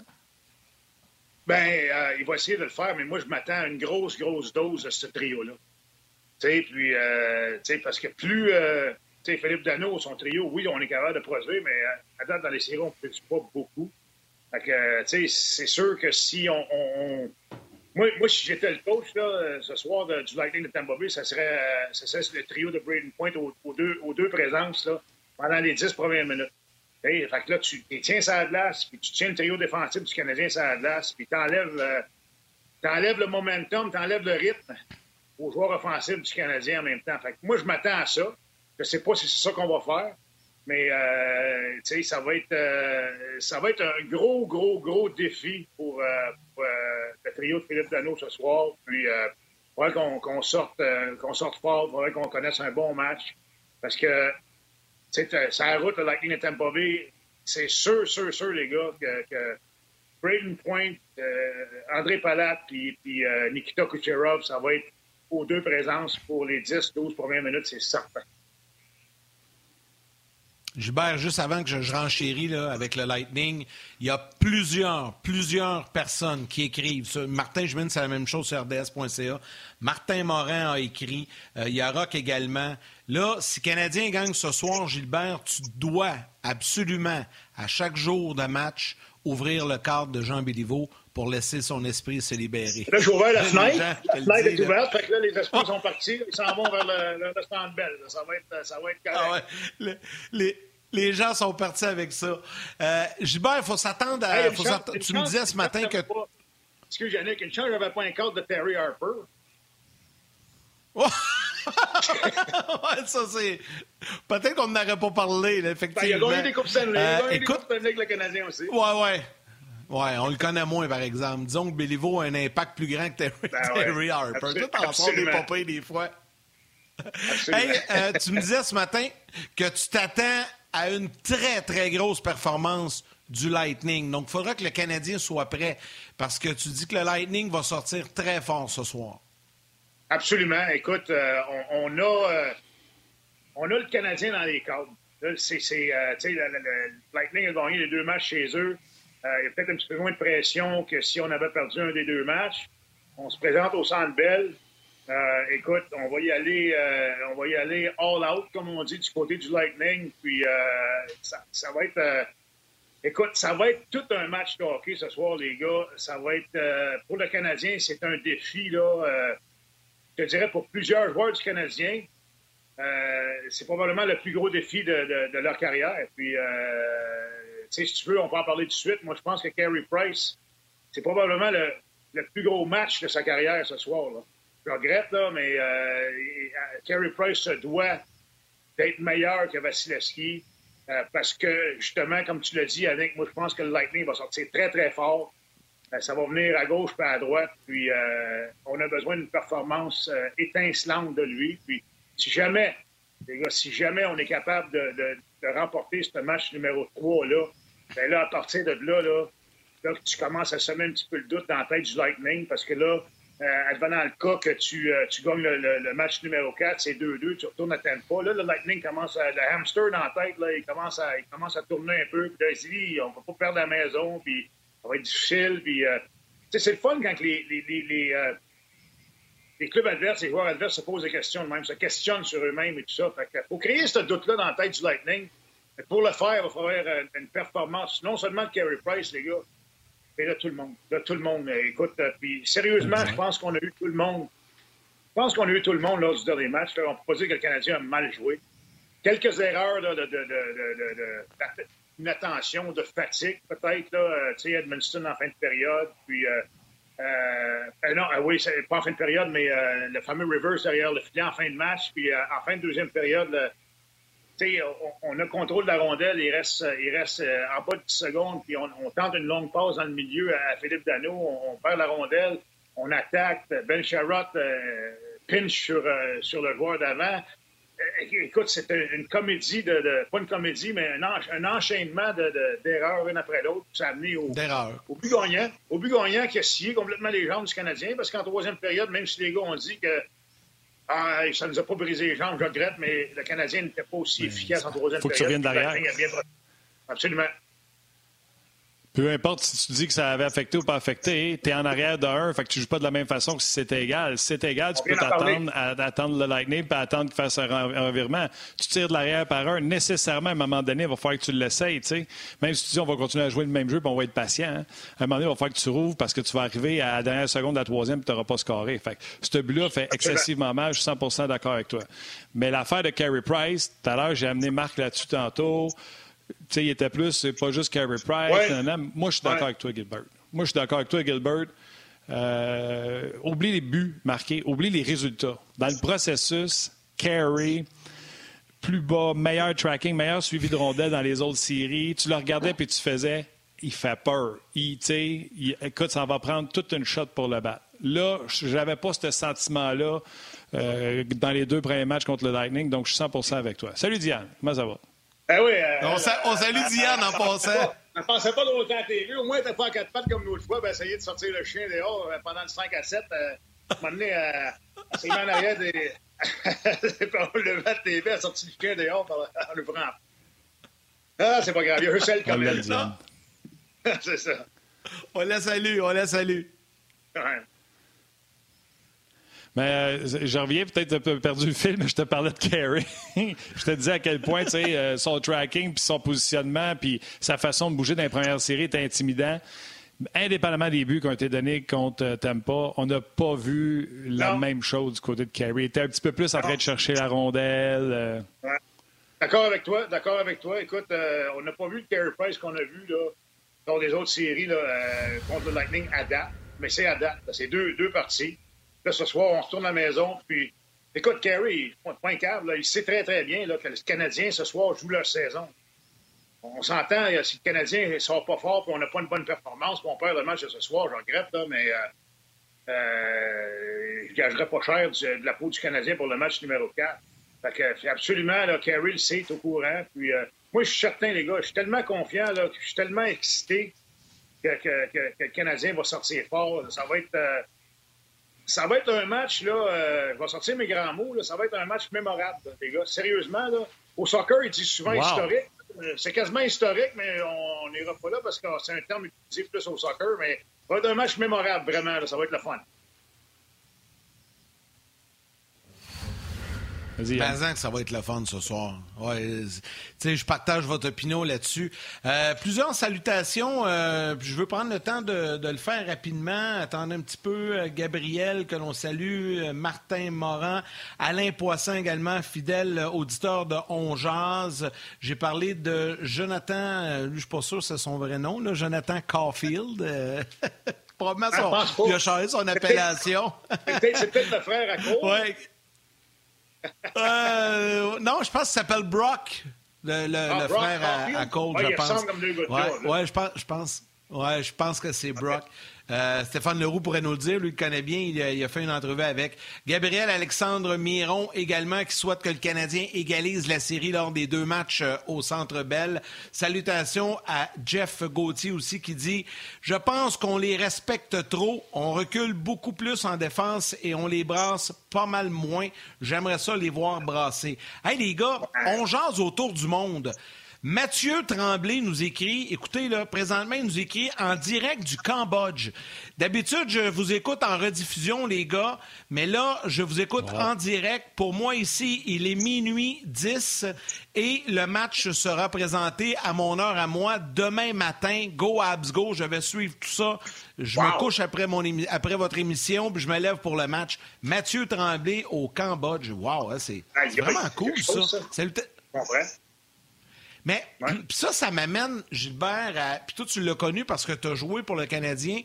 Ben, euh, il va essayer de le faire, mais moi, je m'attends à une grosse, grosse dose de ce trio-là. Tu sais, puis, euh, tu sais, parce que plus, euh, tu sais, Philippe Dano, son trio, oui, on est capable de produire, mais à date, dans les séries, on ne produit pas beaucoup. Fait que, tu sais, c'est sûr que si on, on, on moi, moi, si j'étais le coach là, ce soir de, du Lightning de Tampa Bay, ça serait, euh, ça serait le trio de Braden Point aux, deux, présences là, pendant les dix premières minutes. Fait que là, tu tiens ça à la glace, puis tu tiens le trio défensif du Canadien ça à la glace, puis tu enlèves, euh, le momentum, tu enlèves le rythme aux joueurs offensifs du Canadien en même temps. Fait que moi, je m'attends à ça. Je sais pas si c'est ça qu'on va faire. Mais euh, ça va être euh, ça va être un gros, gros, gros défi pour, euh, le trio de Philippe Dano ce soir. Puis il faudrait qu'on qu sorte qu'on sorte fort, il faudrait qu'on connaisse un bon match. Parce que ça la route, le Lightning et Tampa c'est sûr, sûr, sûr, les gars, que, Braden Point, André Palat puis, Nikita Kucherov, ça va être aux deux présences pour les 10-12 premières minutes, c'est certain. Gilbert, juste avant que je, renchéris là, avec le Lightning, il y a plusieurs, plusieurs personnes qui écrivent. Martin Jumine, c'est la même chose sur RDS.ca. Martin Morin a écrit. Euh, il y a Rock également. Là, si Canadien gagne ce soir, Gilbert, tu dois absolument, à chaque jour de match, ouvrir le cadre de Jean Béliveau pour laisser son esprit se libérer. Là, j'ai ouvert la fenêtre. la fenêtre est ouverte, fait que là, les esprits sont partis. Ils s'en vont vers le, le restaurant de Belle. Ça va être, ça va être correct. Ah ouais. les, les gens sont partis avec ça. Euh, Gilbert, il faut s'attendre à. tu me disais ce matin que. Excuse Yannick, une chance, j'avais pas un cadre de Terry Harper. [laughs] ouais, ça c'est. Peut-être qu'on n'aurait pas parlé, là, effectivement. Ben, il a gagné des Coupes Stanley. Euh, il a gagné écoute... des Coupes avec le Canadien aussi. Ouais, ouais. Ouais, on le connaît moins, par exemple. Disons que Béliveau a un impact plus grand que Terry, ben Terry Harper. Tout en sort des popées des fois. Hey, euh, tu me disais ce matin que tu t'attends à une très, très grosse performance du Lightning. Donc, il faudra que le Canadien soit prêt parce que tu dis que le Lightning va sortir très fort ce soir. Absolument. Écoute, euh, on, a, euh, on a le Canadien dans les cadres. C'est, le, Lightning a gagné les deux matchs chez eux. Il y a peut-être un petit peu moins de pression que si on avait perdu un des deux matchs. On se présente au Centre Bell. Euh, écoute, on va y aller, euh, on va y aller all out, comme on dit, du côté du Lightning. Puis euh, ça, ça, va être, écoute, ça va être tout un match de hockey ce soir, les gars. Ça va être pour le Canadien, c'est un défi là. je te dirais pour plusieurs joueurs du Canadien, c'est probablement le plus gros défi de, de, leur carrière. Puis, si tu veux, on peut en parler tout de suite. Moi, je pense que Carey Price, c'est probablement le, le plus gros match de sa carrière ce soir. Là je regrette, là, mais euh, Carey Price se doit d'être meilleur que Vasilevski euh, parce que, justement, comme tu l'as dit, Annick, moi, je pense que le Lightning va sortir très, très fort. Euh, ça va venir à gauche puis à droite. Puis, on a besoin d'une performance étincelante de lui. Puis, si jamais, les gars, si jamais on est capable de, remporter ce match numéro 3, là, ben là, à partir de là, là, là, tu commences à semer un petit peu le doute dans la tête du Lightning parce que là, euh, advenant le cas que tu, euh, tu gagnes le, match numéro 4, c'est 2-2, tu retournes à pas. Là, le Lightning commence à. Le hamster dans la tête, là, il, commence à, il commence à tourner un peu. Puis là, il se dit, on va pas perdre la maison, puis ça va être difficile. Puis, euh, c'est le fun quand les, les, les, euh, les, clubs adverses, les joueurs adverses se posent des questions même, se questionnent sur eux-mêmes et tout ça. Fait que, pour créer ce doute-là dans la tête du Lightning, pour le faire, il va falloir une performance, non seulement de Carey Price, les gars, mais là, tout le monde. Là, tout le monde. Euh, écoute, euh, puis sérieusement, je pense qu'on a eu tout le monde. Je pense qu'on a eu tout le monde lors du dernier match. On ne peut pas dire que le Canadien a mal joué. Quelques erreurs là, de, de, de, de fatigue, peut-être. Euh, tu sais, Edmundston en fin de période. Puis, euh, euh, non, oui, pas en fin de période, mais le fameux reverse derrière le filet en fin de match. Puis, en fin de deuxième période, on, on, a contrôle de la rondelle, il reste, il reste euh, en bas de 10 secondes, puis on, tente une longue pause dans le milieu à Philippe Dano, on, perd la rondelle, on attaque, Ben Sharrott euh, pinch sur, euh, sur le joueur d'avant. Écoute, c'est une comédie, de, pas une comédie, mais un, enchaînement d'erreurs une après l'autre. Ça a amené au, au but gagnant. Au but gagnant qui a scié complètement les jambes du Canadien, parce qu'en troisième période, même si les gars ont dit que ah, ça ne nous a pas brisé les jambes, je regrette, mais le Canadien n'était pas aussi efficace en troisième période. faut que tu reviennes derrière. Absolument. Peu importe si tu dis que ça avait affecté ou pas affecté, tu es en arrière de 1, fait que tu joues pas de la même façon que si c'était égal. Si c'est égal, tu peux t'attendre à, attendre le Lightning puis attendre qu'il fasse un, revirement. Tu tires de l'arrière par un, nécessairement, à un moment donné, il va falloir que tu l'essayes. Même si tu dis on va continuer à jouer le même jeu puis on va être patient, hein. à un moment donné, il va falloir que tu rouvres parce que tu vas arriver à la dernière seconde, à la troisième, puis tu n'auras pas scoré. Fait que ce but-là fait excessivement mal, je suis 100% d'accord avec toi. Mais l'affaire de Carey Price, tout à l'heure, j'ai amené Marc là-dessus tantôt sais, il était plus, c'est pas juste Carey Price. Moi, je suis d'accord avec toi, Gilbert. Moi, je suis d'accord avec toi, Gilbert. Euh, oublie les buts marqués, oublie les résultats. Dans le processus, Carey, plus bas, meilleur tracking, meilleur suivi de rondelles dans les autres séries. Tu le regardais puis tu faisais, il fait peur. Il, il, écoute, ça va prendre toute une shot pour le battre. Là, je n'avais pas ce sentiment-là euh, dans les deux premiers matchs contre le Lightning, donc je suis 100% avec toi. Salut Diane, comment ça va? Ben oui. Euh, on, salue Diane en passant. ne pensait pas longtemps à la TV. Au moins, t'es pas en quatre pattes comme l'autre fois. Ben, essayer de sortir le chien dehors euh, pendant le 5 à 7. Euh, m'amener à, à s'est mis en arrière des. on le met à TV, a sorti le chien dehors par, en le prenant. Ah, c'est pas grave. Il y a Russell On comme elle. [laughs] c'est ça. On la salue, on la salue. Ouais. Mais euh, je reviens peut-être un peu perdu le fil, mais je te parlais de Carey. [laughs] je te disais à quel point tu sais, euh, son tracking, puis son positionnement, puis sa façon de bouger dans les premières séries est intimidant. Indépendamment des buts qui ont été donnés contre euh, Tampa, on n'a pas vu la Non. même chose du côté de Carey. Il était un petit peu plus en train de chercher la rondelle. euh, D'accord avec toi, d'accord avec toi. Écoute, euh, on n'a pas vu le Carey Price qu'on a vu là, dans les autres séries là, contre le Lightning à date, mais c'est à date. C'est deux, deux parties. Ce soir, on se tourne à la maison, puis écoute, Carey, point, câble, il sait très, très bien là, que les Canadiens, ce soir, jouent leur saison. On s'entend, euh, si le Canadien ne sort pas fort, puis on n'a pas une bonne performance, on perd le match de ce soir, je regrette, là, mais euh, euh, je gagerais pas cher de la peau du Canadien pour le match numéro 4. Fait que, absolument, là, Carey le sait, est au courant. Puis, euh, moi, je suis certain, les gars, je suis tellement confiant, là, je suis tellement excité que, que- que- le Canadien va sortir fort. Ça va être, euh, ça va être un match, là, euh, je vais sortir mes grands mots, là, ça va être un match mémorable, là, les gars. Sérieusement, là, au soccer, ils disent souvent Wow. historique. Euh, C'est quasiment historique, mais on n'ira pas là parce que c'est un terme utilisé plus au soccer, mais ça va être un match mémorable, vraiment, là, ça va être le fun. Vas-y, Ben, que ça va être le fun ce soir. Ouais, tu sais, je partage votre opinion là-dessus. Euh, plusieurs salutations. euh, je veux prendre le temps de, de le faire rapidement. Attendez un petit peu. Euh, Gabriel, que l'on salue. Martin Morin. Alain Poisson également, fidèle auditeur de On Jazz. J'ai parlé de Jonathan, lui, je suis pas sûr que c'est son vrai nom, là, Jonathan Caulfield. euh, [laughs] Probablement, Ah, son- pas. il a changé son appellation. C'est peut-être- c'est peut-être le frère à cause. Ouais. Euh, non, je pense qu'il s'appelle Brock, le, le- Ah, le Brock frère à, à Cole, Ouais, je pense. comme deux gars ouais, je pense, je pense. Ouais, je pense que c'est Brock. Euh, Stéphane Leroux pourrait nous le dire, lui le connaît bien, il a, fait une entrevue avec Gabriel Alexandre Miron également qui souhaite que le Canadien égalise la série lors des deux matchs euh, au Centre Bell. Salutations à Jeff Gauthier aussi qui dit Je pense qu'on les respecte trop, on recule beaucoup plus en défense et on les brasse pas mal moins. J'aimerais ça les voir brasser. Hey les gars, on jase autour du monde. Mathieu Tremblay nous écrit, écoutez, là, présentement, il nous écrit en direct du Cambodge. D'habitude, je vous écoute en rediffusion, les gars, mais là, je vous écoute en direct. Pour moi, ici, il est minuit 10 et le match sera présenté à mon heure à moi demain matin. Go Abs Go, je vais suivre tout ça. Je me couche après, mon émi- après votre émission, puis je me lève pour le match. Mathieu Tremblay au Cambodge. Wow, hein, c'est Ah, c'est vraiment cool, ça. Je comprends. Mais pis [clears throat] ça, ça m'amène, Gilbert, à... puis toi, tu l'as connu parce que tu as joué pour le Canadien.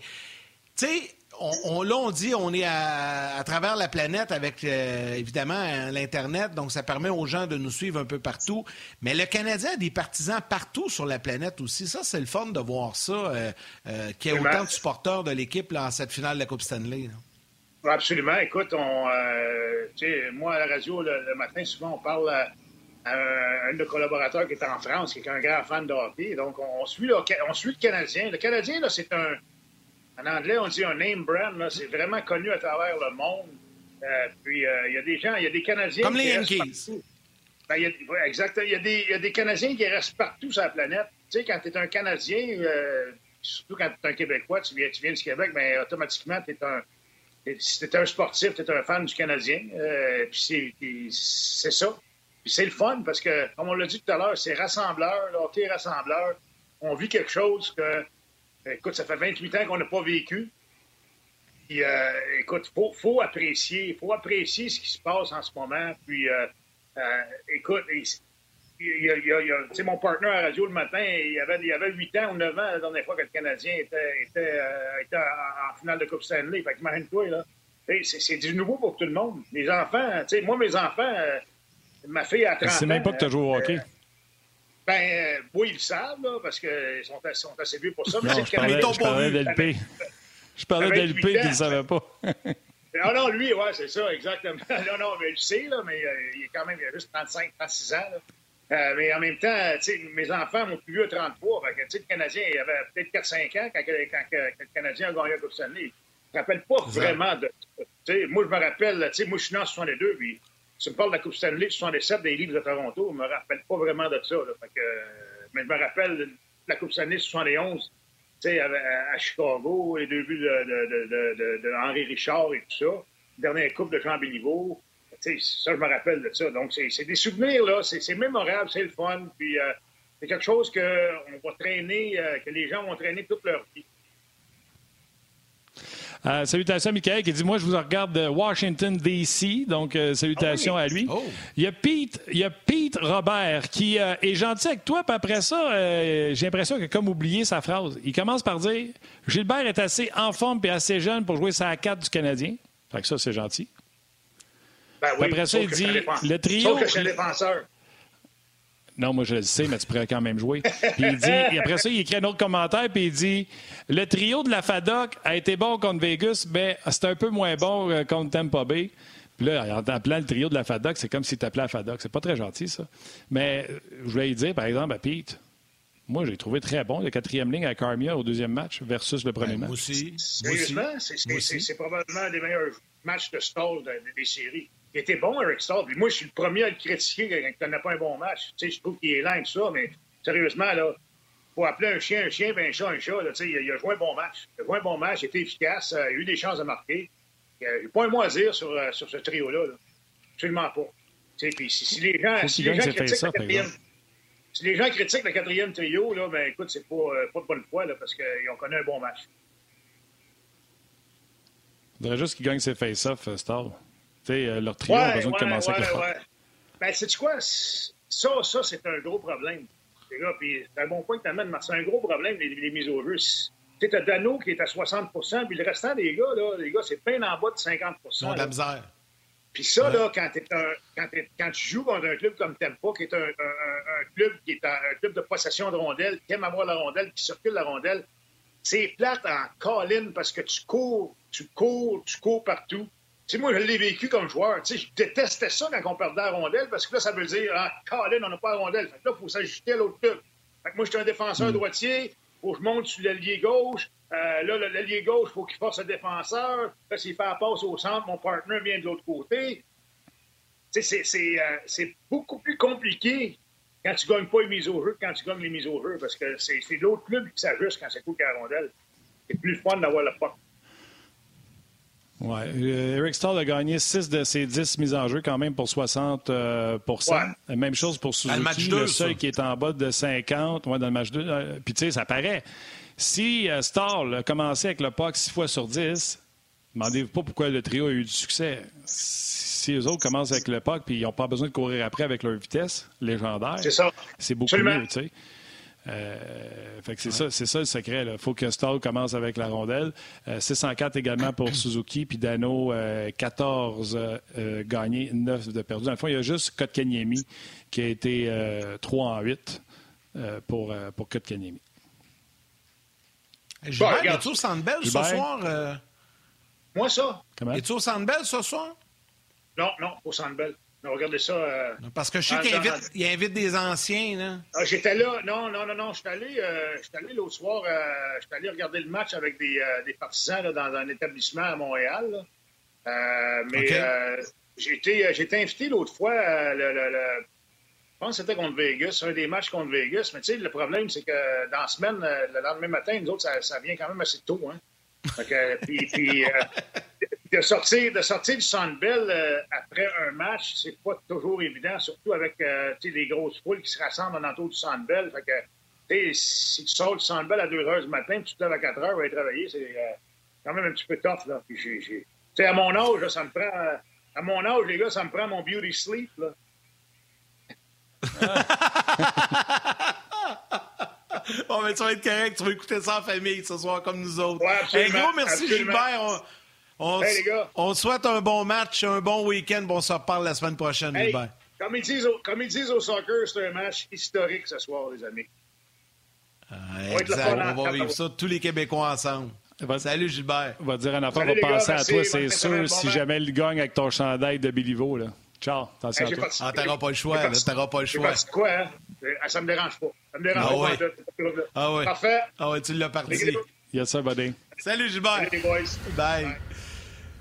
Tu sais, on, on- là, on dit on est à, à travers la planète avec, euh, évidemment, euh, l'Internet, donc ça permet aux gens de nous suivre un peu partout. Mais le Canadien a des partisans partout sur la planète aussi. Ça, c'est le fun de voir ça, euh, euh, qu'il y ait autant de supporters de l'équipe en cette finale de la Coupe Stanley. là. Absolument. Écoute, on, euh, moi, à la radio, le, le matin, souvent, on parle à un de nos collaborateurs qui est en France, qui est un grand fan de hockey. Donc, on, on suit, le, on suit le Canadien. Le Canadien, là, c'est un... En anglais, on dit un name brand. là. C'est vraiment connu à travers le monde. Euh, puis, euh, il y a des gens, il y a des Canadiens... Comme les Yankees. Ben, y a, ouais, exact. Il y, a des, il y a des Canadiens qui restent partout sur la planète. Tu sais, quand tu es un Canadien, euh, surtout quand tu es un Québécois, tu viens, tu viens du Québec, mais automatiquement, tu es un... Si un sportif, tu es un fan du Canadien. Euh, puis c'est- puis c'est ça. Puis c'est le fun parce que, comme on l'a dit tout à l'heure, c'est rassembleur, le rassembleur. On vit quelque chose que, écoute, ça fait 28 ans qu'on n'a pas vécu. Puis, euh, écoute, il faut, faut apprécier, faut apprécier ce qui se passe en ce moment. Puis, euh, euh, écoute, il, y mon partenaire à la radio le matin, il y avait, il avait 8 ans ou 9 ans la dernière fois que le Canadien était, était, euh, était en, finale de Coupe Stanley. Fait que imagine-toi, là. C'est du nouveau pour tout le monde. Les enfants, tu sais, moi, mes enfants, euh, ma fille a 30 ans. C'est même pas que tu as joué au euh, hockey. ben, euh, oui, ils le savent, là, parce qu'ils sont, assez- sont assez vieux pour ça. mais Non, c'est je le parlais, Canadien. je parlais d'LP. Je parlais d'LP, il ans. ne savait pas. [laughs] Ah non, lui, ouais, c'est ça, exactement. [laughs] Non, non, mais tu sais, là, mais euh, il est quand même, il a juste 35, 36 ans, là. Euh, mais en même temps, mes enfants m'ont plus vieux à 33. Fait que, le Canadien, il avait peut-être 4-5 ans quand, quand, le Canadien a gagné la Coupe Stanley. Je ne me rappelle pas vraiment de ça. Moi, je me rappelle, moi, je suis né en 62, puis tu me parles de la Coupe Stanley 77 des livres de Toronto, je me rappelle pas vraiment de ça. Que, mais je me rappelle de la Coupe Stanley 71, à, Chicago, les deux buts de, de, de, Henri Richard et tout ça. Dernière Coupe de Jean Béliveau ça, je me rappelle de ça. Donc, c'est des souvenirs, là. C'est mémorable, c'est le fun. Puis, euh, c'est quelque chose qu'on va traîner, euh, que les gens vont traîner toute leur vie. Euh, salutations à Michael qui dit Moi, je vous regarde de Washington, D.C. Donc, euh, salutations ah à lui. Oh. Il, y a Pete, il y a Pete Robert qui est gentil avec toi. Puis après ça, j'ai l'impression qu'il a comme oublié sa phrase. Il commence par dire Gilbert est assez en forme et assez jeune pour jouer sa 4 du Canadien. Fait que ça, c'est gentil. Ben oui, Après ça, il dit le trio. Sauf que je suis défenseur. Non, moi je le sais, mais tu pourrais quand même jouer. Puis il dit, et après ça, il écrit un autre commentaire, puis il dit Le trio de la FADOC a été bon contre Vegas, mais c'est un peu moins bon euh, contre Tampa Bay. Puis là, en appelant le trio de la FADOC, c'est comme s'il t'appelait la FADOC. C'est pas très gentil, ça. Mais euh, je voulais lui dire, par exemple, à Pete, moi, j'ai trouvé très bon, le quatrième ligne avec Armia au deuxième match versus le premier ben, match. Moi aussi. Sérieusement, c'est probablement des meilleurs matchs de stall des séries. Il était bon, Eric Stahl. Puis moi, je suis le premier à le critiquer quand il n'a pas un bon match. Tu sais, je trouve qu'il est lent ça, mais sérieusement, là, faut appeler un chien un chien, puis un chat un chat. Là, il, a, il a joué un bon match. Il a joué un bon match, il était efficace, euh, il a eu des chances de marquer. Il n'y a pas un mot à dire sur, euh, sur ce trio-là. Là. Absolument pas. Puis si, si, les gens, si les gens critiquent ça, le quatrième, si les gens critiquent le quatrième trio, là, ben écoute, c'est pas, euh, pas de bonne foi là, parce qu'ils ont connu un bon match. Il faudrait juste qu'ils gagnent ses face-offs, Star. Euh, leur trio a besoin de commencer avec ouais. Ben, c'est quoi? Ça, ça c'est un gros problème. C'est un bon point que tu amènes, c'est un gros problème, les, mises au jeu. Tu as Dano qui est à 60% puis le restant des gars, là, les gars, c'est peine en bas de 50 Ils ont de la misère. Puis ça, là, quand, un, quand, quand, tu joues contre un club comme Tempa, qui est un, club qui est un, club de possession de rondelle, qui aime avoir la rondelle, qui circule la rondelle, c'est plate en colline parce que tu cours, tu cours, tu cours partout sais, moi, je l'ai vécu comme joueur. Tu sais, je détestais ça quand on perdait la rondelle parce que là, ça veut dire, ah, Colin, on n'a pas la rondelle. Fait que là, il faut s'ajuster à l'autre club. Fait que moi, j'étais un défenseur mm. droitier. Faut que je monte sur l'allié gauche. Euh, là, l'allié gauche, il faut qu'il force le défenseur. Là, s'il fait la passe au centre, mon partenaire vient de l'autre côté. Tu sais, euh, c'est beaucoup plus compliqué quand tu ne gagnes pas les mises au jeu que quand tu gagnes les mises au jeu parce que c'est l'autre club qui s'ajuste quand c'est cool qu'à la rondelle. C'est plus fun d'avoir le puck. Oui. Euh, Eric Stahl a gagné 6 de ses 10 mises en jeu quand même pour 60 euh, Même chose pour Suzuki, le, seul qui est en bas de 50 ouais, dans le match 2. Euh, puis tu sais, ça paraît. Si Stahl a commencé avec le POC 6 fois sur 10, demandez-vous pas pourquoi le trio a eu du succès. Si les autres commencent avec le POC puis ils n'ont pas besoin de courir après avec leur vitesse légendaire, c'est beaucoup mieux. Tu sais. Euh, c'est ça, ça le secret. Il faut que Stall commence avec la rondelle. 604 euh, également pour Suzuki, puis Dano, 14 euh, gagnés, 9 de perdus. Dans le fond, il y a juste Kotkaniemi qui a été 3 en 8 pour, pour Kotkaniemi. Gilbert, es-tu au Sandbell ce soir? Moi, ça. Es-tu au Sandbell ce soir? Non, non, au Sandbell. Regardez ça. Euh, Parce que je sais qu'il invite, invite, des anciens. Là. Ah, j'étais là. Non, non, non, non. Je suis allé, euh, allé l'autre soir. Euh, je suis allé regarder le match avec des, des partisans là, dans un établissement à Montréal. mais j'ai été, invité l'autre fois. Le, le, je pense que c'était contre Vegas, un des matchs contre Vegas. Mais tu sais, le problème, c'est que dans la semaine, le lendemain matin, nous autres, ça, ça vient quand même assez tôt. Hein? puis, puis [laughs] de sortir, de sortir du Sandbell euh, après un match, c'est pas toujours évident, surtout avec euh, les grosses foules qui se rassemblent en entour du Sandbell. Fait que, si tu sors du Sandbell à 2 h du matin, tu te lèves à 4 h pour aller travailler, c'est euh, quand même un petit peu tough. Là. Puis à mon âge, ça me prend. À mon âge, les gars, ça me prend mon beauty sleep. Là. [laughs] bon, mais tu vas être correct, tu vas écouter ça en famille ce soir comme nous autres. Ouais, gros, merci Gilbert. On, souhaite un bon match, un bon week-end. on se reparle la semaine prochaine, hey, Comme ils, disent au, comme ils disent au soccer, c'est un match historique ce soir, les amis. Ah, on, va vivre ça, tous les Québécois ensemble. Salut Gilbert. On va dire un affaire, on va penser à toi, c'est sûr, si jamais il gagne avec ton chandail de Bilivo. Là. Ciao. Attention Hey, à toi. pas- Ah, t'auras pas le choix, t'auras pas le choix. pas dit quoi, hein? Ah, Ça me dérange pas. Ça me dérange Ah pas. ouais. Ah ouais. Parfait. Ah ouais, tu l'as parti. gars, Yes, sir, buddy. Salut Gilbert. les boys. Bye. Bye.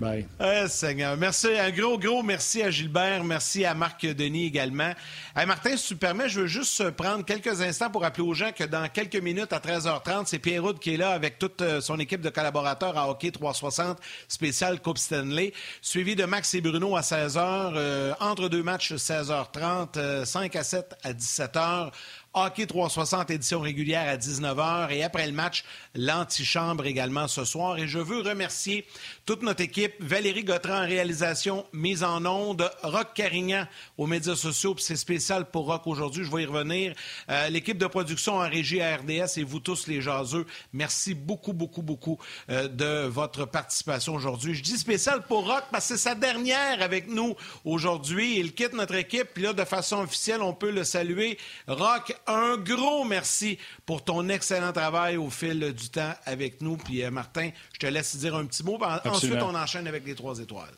Eh, Seigneur. Merci, un gros, gros merci à Gilbert. Merci à Marc Denis également. Hey, Martin, si tu me permets, je veux juste prendre quelques instants pour rappeler aux gens que dans quelques minutes, à 13h30, c'est Pierre qui est là avec toute euh, son équipe de collaborateurs à Hockey 360 spécial Coupe Stanley, suivi de Max et Bruno à 16h, euh, entre deux matchs 16h30, euh, 5 à 7 à 17h. Hockey 360, édition régulière à 19h. Et après le match, l'antichambre également ce soir. Et je veux remercier toute notre équipe. Valérie Gautran en réalisation, mise en onde. Rock Carignan aux médias sociaux. Puis c'est spécial pour Rock aujourd'hui. Je vais y revenir. Euh, L'équipe de production en régie à RDS et vous tous les jaseux. Merci beaucoup, beaucoup, beaucoup euh, de votre participation aujourd'hui. Je dis spécial pour Rock parce que c'est sa dernière avec nous aujourd'hui. Il quitte notre équipe. Puis là, de façon officielle, on peut le saluer. Rock, un gros merci pour ton excellent travail au fil du temps avec nous. Puis euh, Martin, je te laisse dire un petit mot. Ensuite, on enchaîne avec les trois étoiles.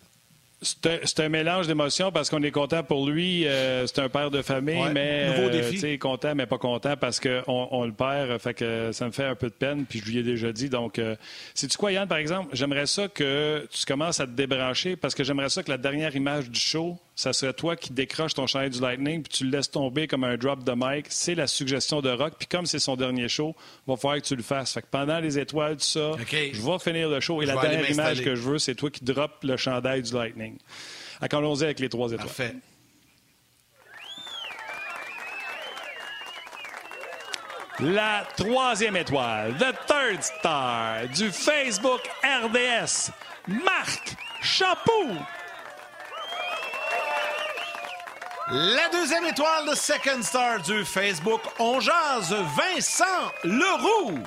C'est un, mélange d'émotions parce qu'on est content pour lui. euh, c'est un père de famille, Ouais, mais nouveau euh, défi. tu content, mais pas content parce qu'on on le perd. Fait que ça me fait un peu de peine. Puis je lui ai déjà dit. Donc, euh, sais-tu quoi, Yann, par exemple? J'aimerais ça que tu commences à te débrancher parce que j'aimerais ça que la dernière image du show, ça serait toi qui décroches ton chandail du Lightning puis tu le laisses tomber comme un drop de mic. C'est la suggestion de Rock. Puis comme c'est son dernier show, il va falloir que tu le fasses. Fait que pendant les étoiles, tout ça, je vais finir le show. Et Je la dernière image que je veux, c'est toi qui droppes le chandail du Lightning. Allons-y avec les trois étoiles. Parfait. La troisième étoile, the third star du Facebook RDS, Marc Chapeau. La deuxième étoile de Second Star du Facebook, on jase Vincent Leroux.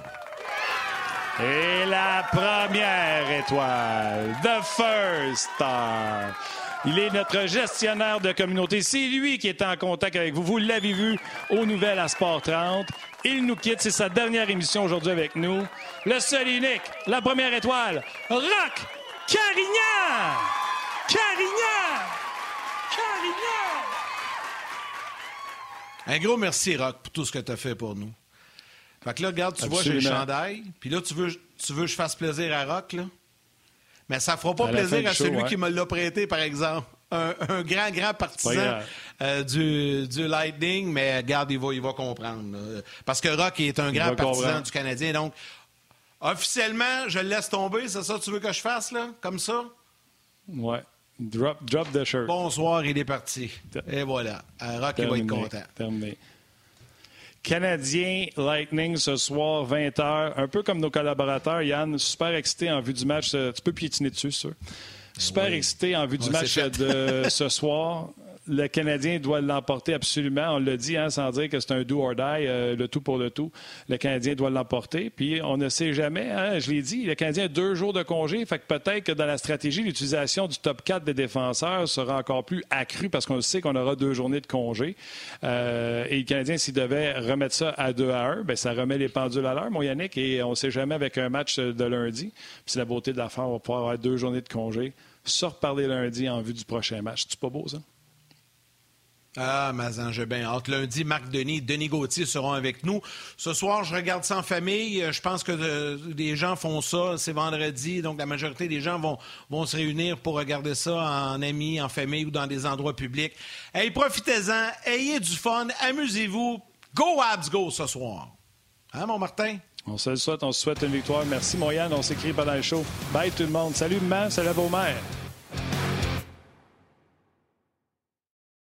Et la première étoile, The First Star. Il est notre gestionnaire de communauté. C'est lui qui est en contact avec vous. Vous l'avez vu aux nouvelles à Sport 30. Il nous quitte. C'est sa dernière émission aujourd'hui avec nous. Le seul unique, la première étoile, Rock Carignan! Carignan! Carignan! Un gros merci, Rock, pour tout ce que tu as fait pour nous. Fait que là, regarde, tu vois, j'ai le chandail. Puis là, tu veux, tu veux que je fasse plaisir à Rock, là? Mais ça fera pas À plaisir à show, celui ouais. qui me l'a prêté, par exemple. Un, un grand, grand partisan euh, du, du Lightning, mais regarde, il va, il va comprendre. là. Parce que Rock est un Il grand partisan comprendre. du Canadien. Donc, officiellement, je le laisse tomber. C'est ça que tu veux que je fasse, là? Comme ça? Ouais. Drop, drop the shirt. Bonsoir, il est parti. Et voilà. Euh, Rock, il va être content. Terminé. Canadien Lightning ce soir, 20h. Un peu comme nos collaborateurs, Yann, super excité en vue du match. Euh, Tu peux piétiner dessus, sûr. Super excité en vue du match de [laughs] ce soir. Le Canadien doit l'emporter absolument. On l'a dit, hein, sans dire que c'est un do or die, euh, le tout pour le tout. Le Canadien doit l'emporter. Puis on ne sait jamais, hein, je l'ai dit, le Canadien a deux jours de congé. Fait que peut-être que dans la stratégie, l'utilisation du top 4 des défenseurs sera encore plus accrue parce qu'on sait qu'on aura deux journées de congé. Euh, et le Canadien, s'il devait remettre ça à 2 à 1, ben, ça remet les pendules à l'heure, mon Yannick. Et on ne sait jamais avec un match de lundi. Puis c'est la beauté de l'affaire, on va pouvoir avoir deux journées de congé. Ça reparler lundi en vue du prochain match. C'est pas beau, ça? Ah, Mazan, j'ai bien hâte. Lundi, Marc Denis, Denis Gauthier seront avec nous. Ce soir, je regarde ça en famille. Euh, Je pense que euh, des gens font ça. C'est vendredi, donc la majorité des gens vont, vont se réunir pour regarder ça en amis, en famille ou dans des endroits publics. Hey, profitez-en, ayez du fun, amusez-vous. Go Abs, go ce soir. Hein, mon Martin? On se le souhaite, on se souhaite une victoire. Merci, mon Yann. On s'écrit pendant le show. Bye, tout le monde. Salut, maman. Salut à vos.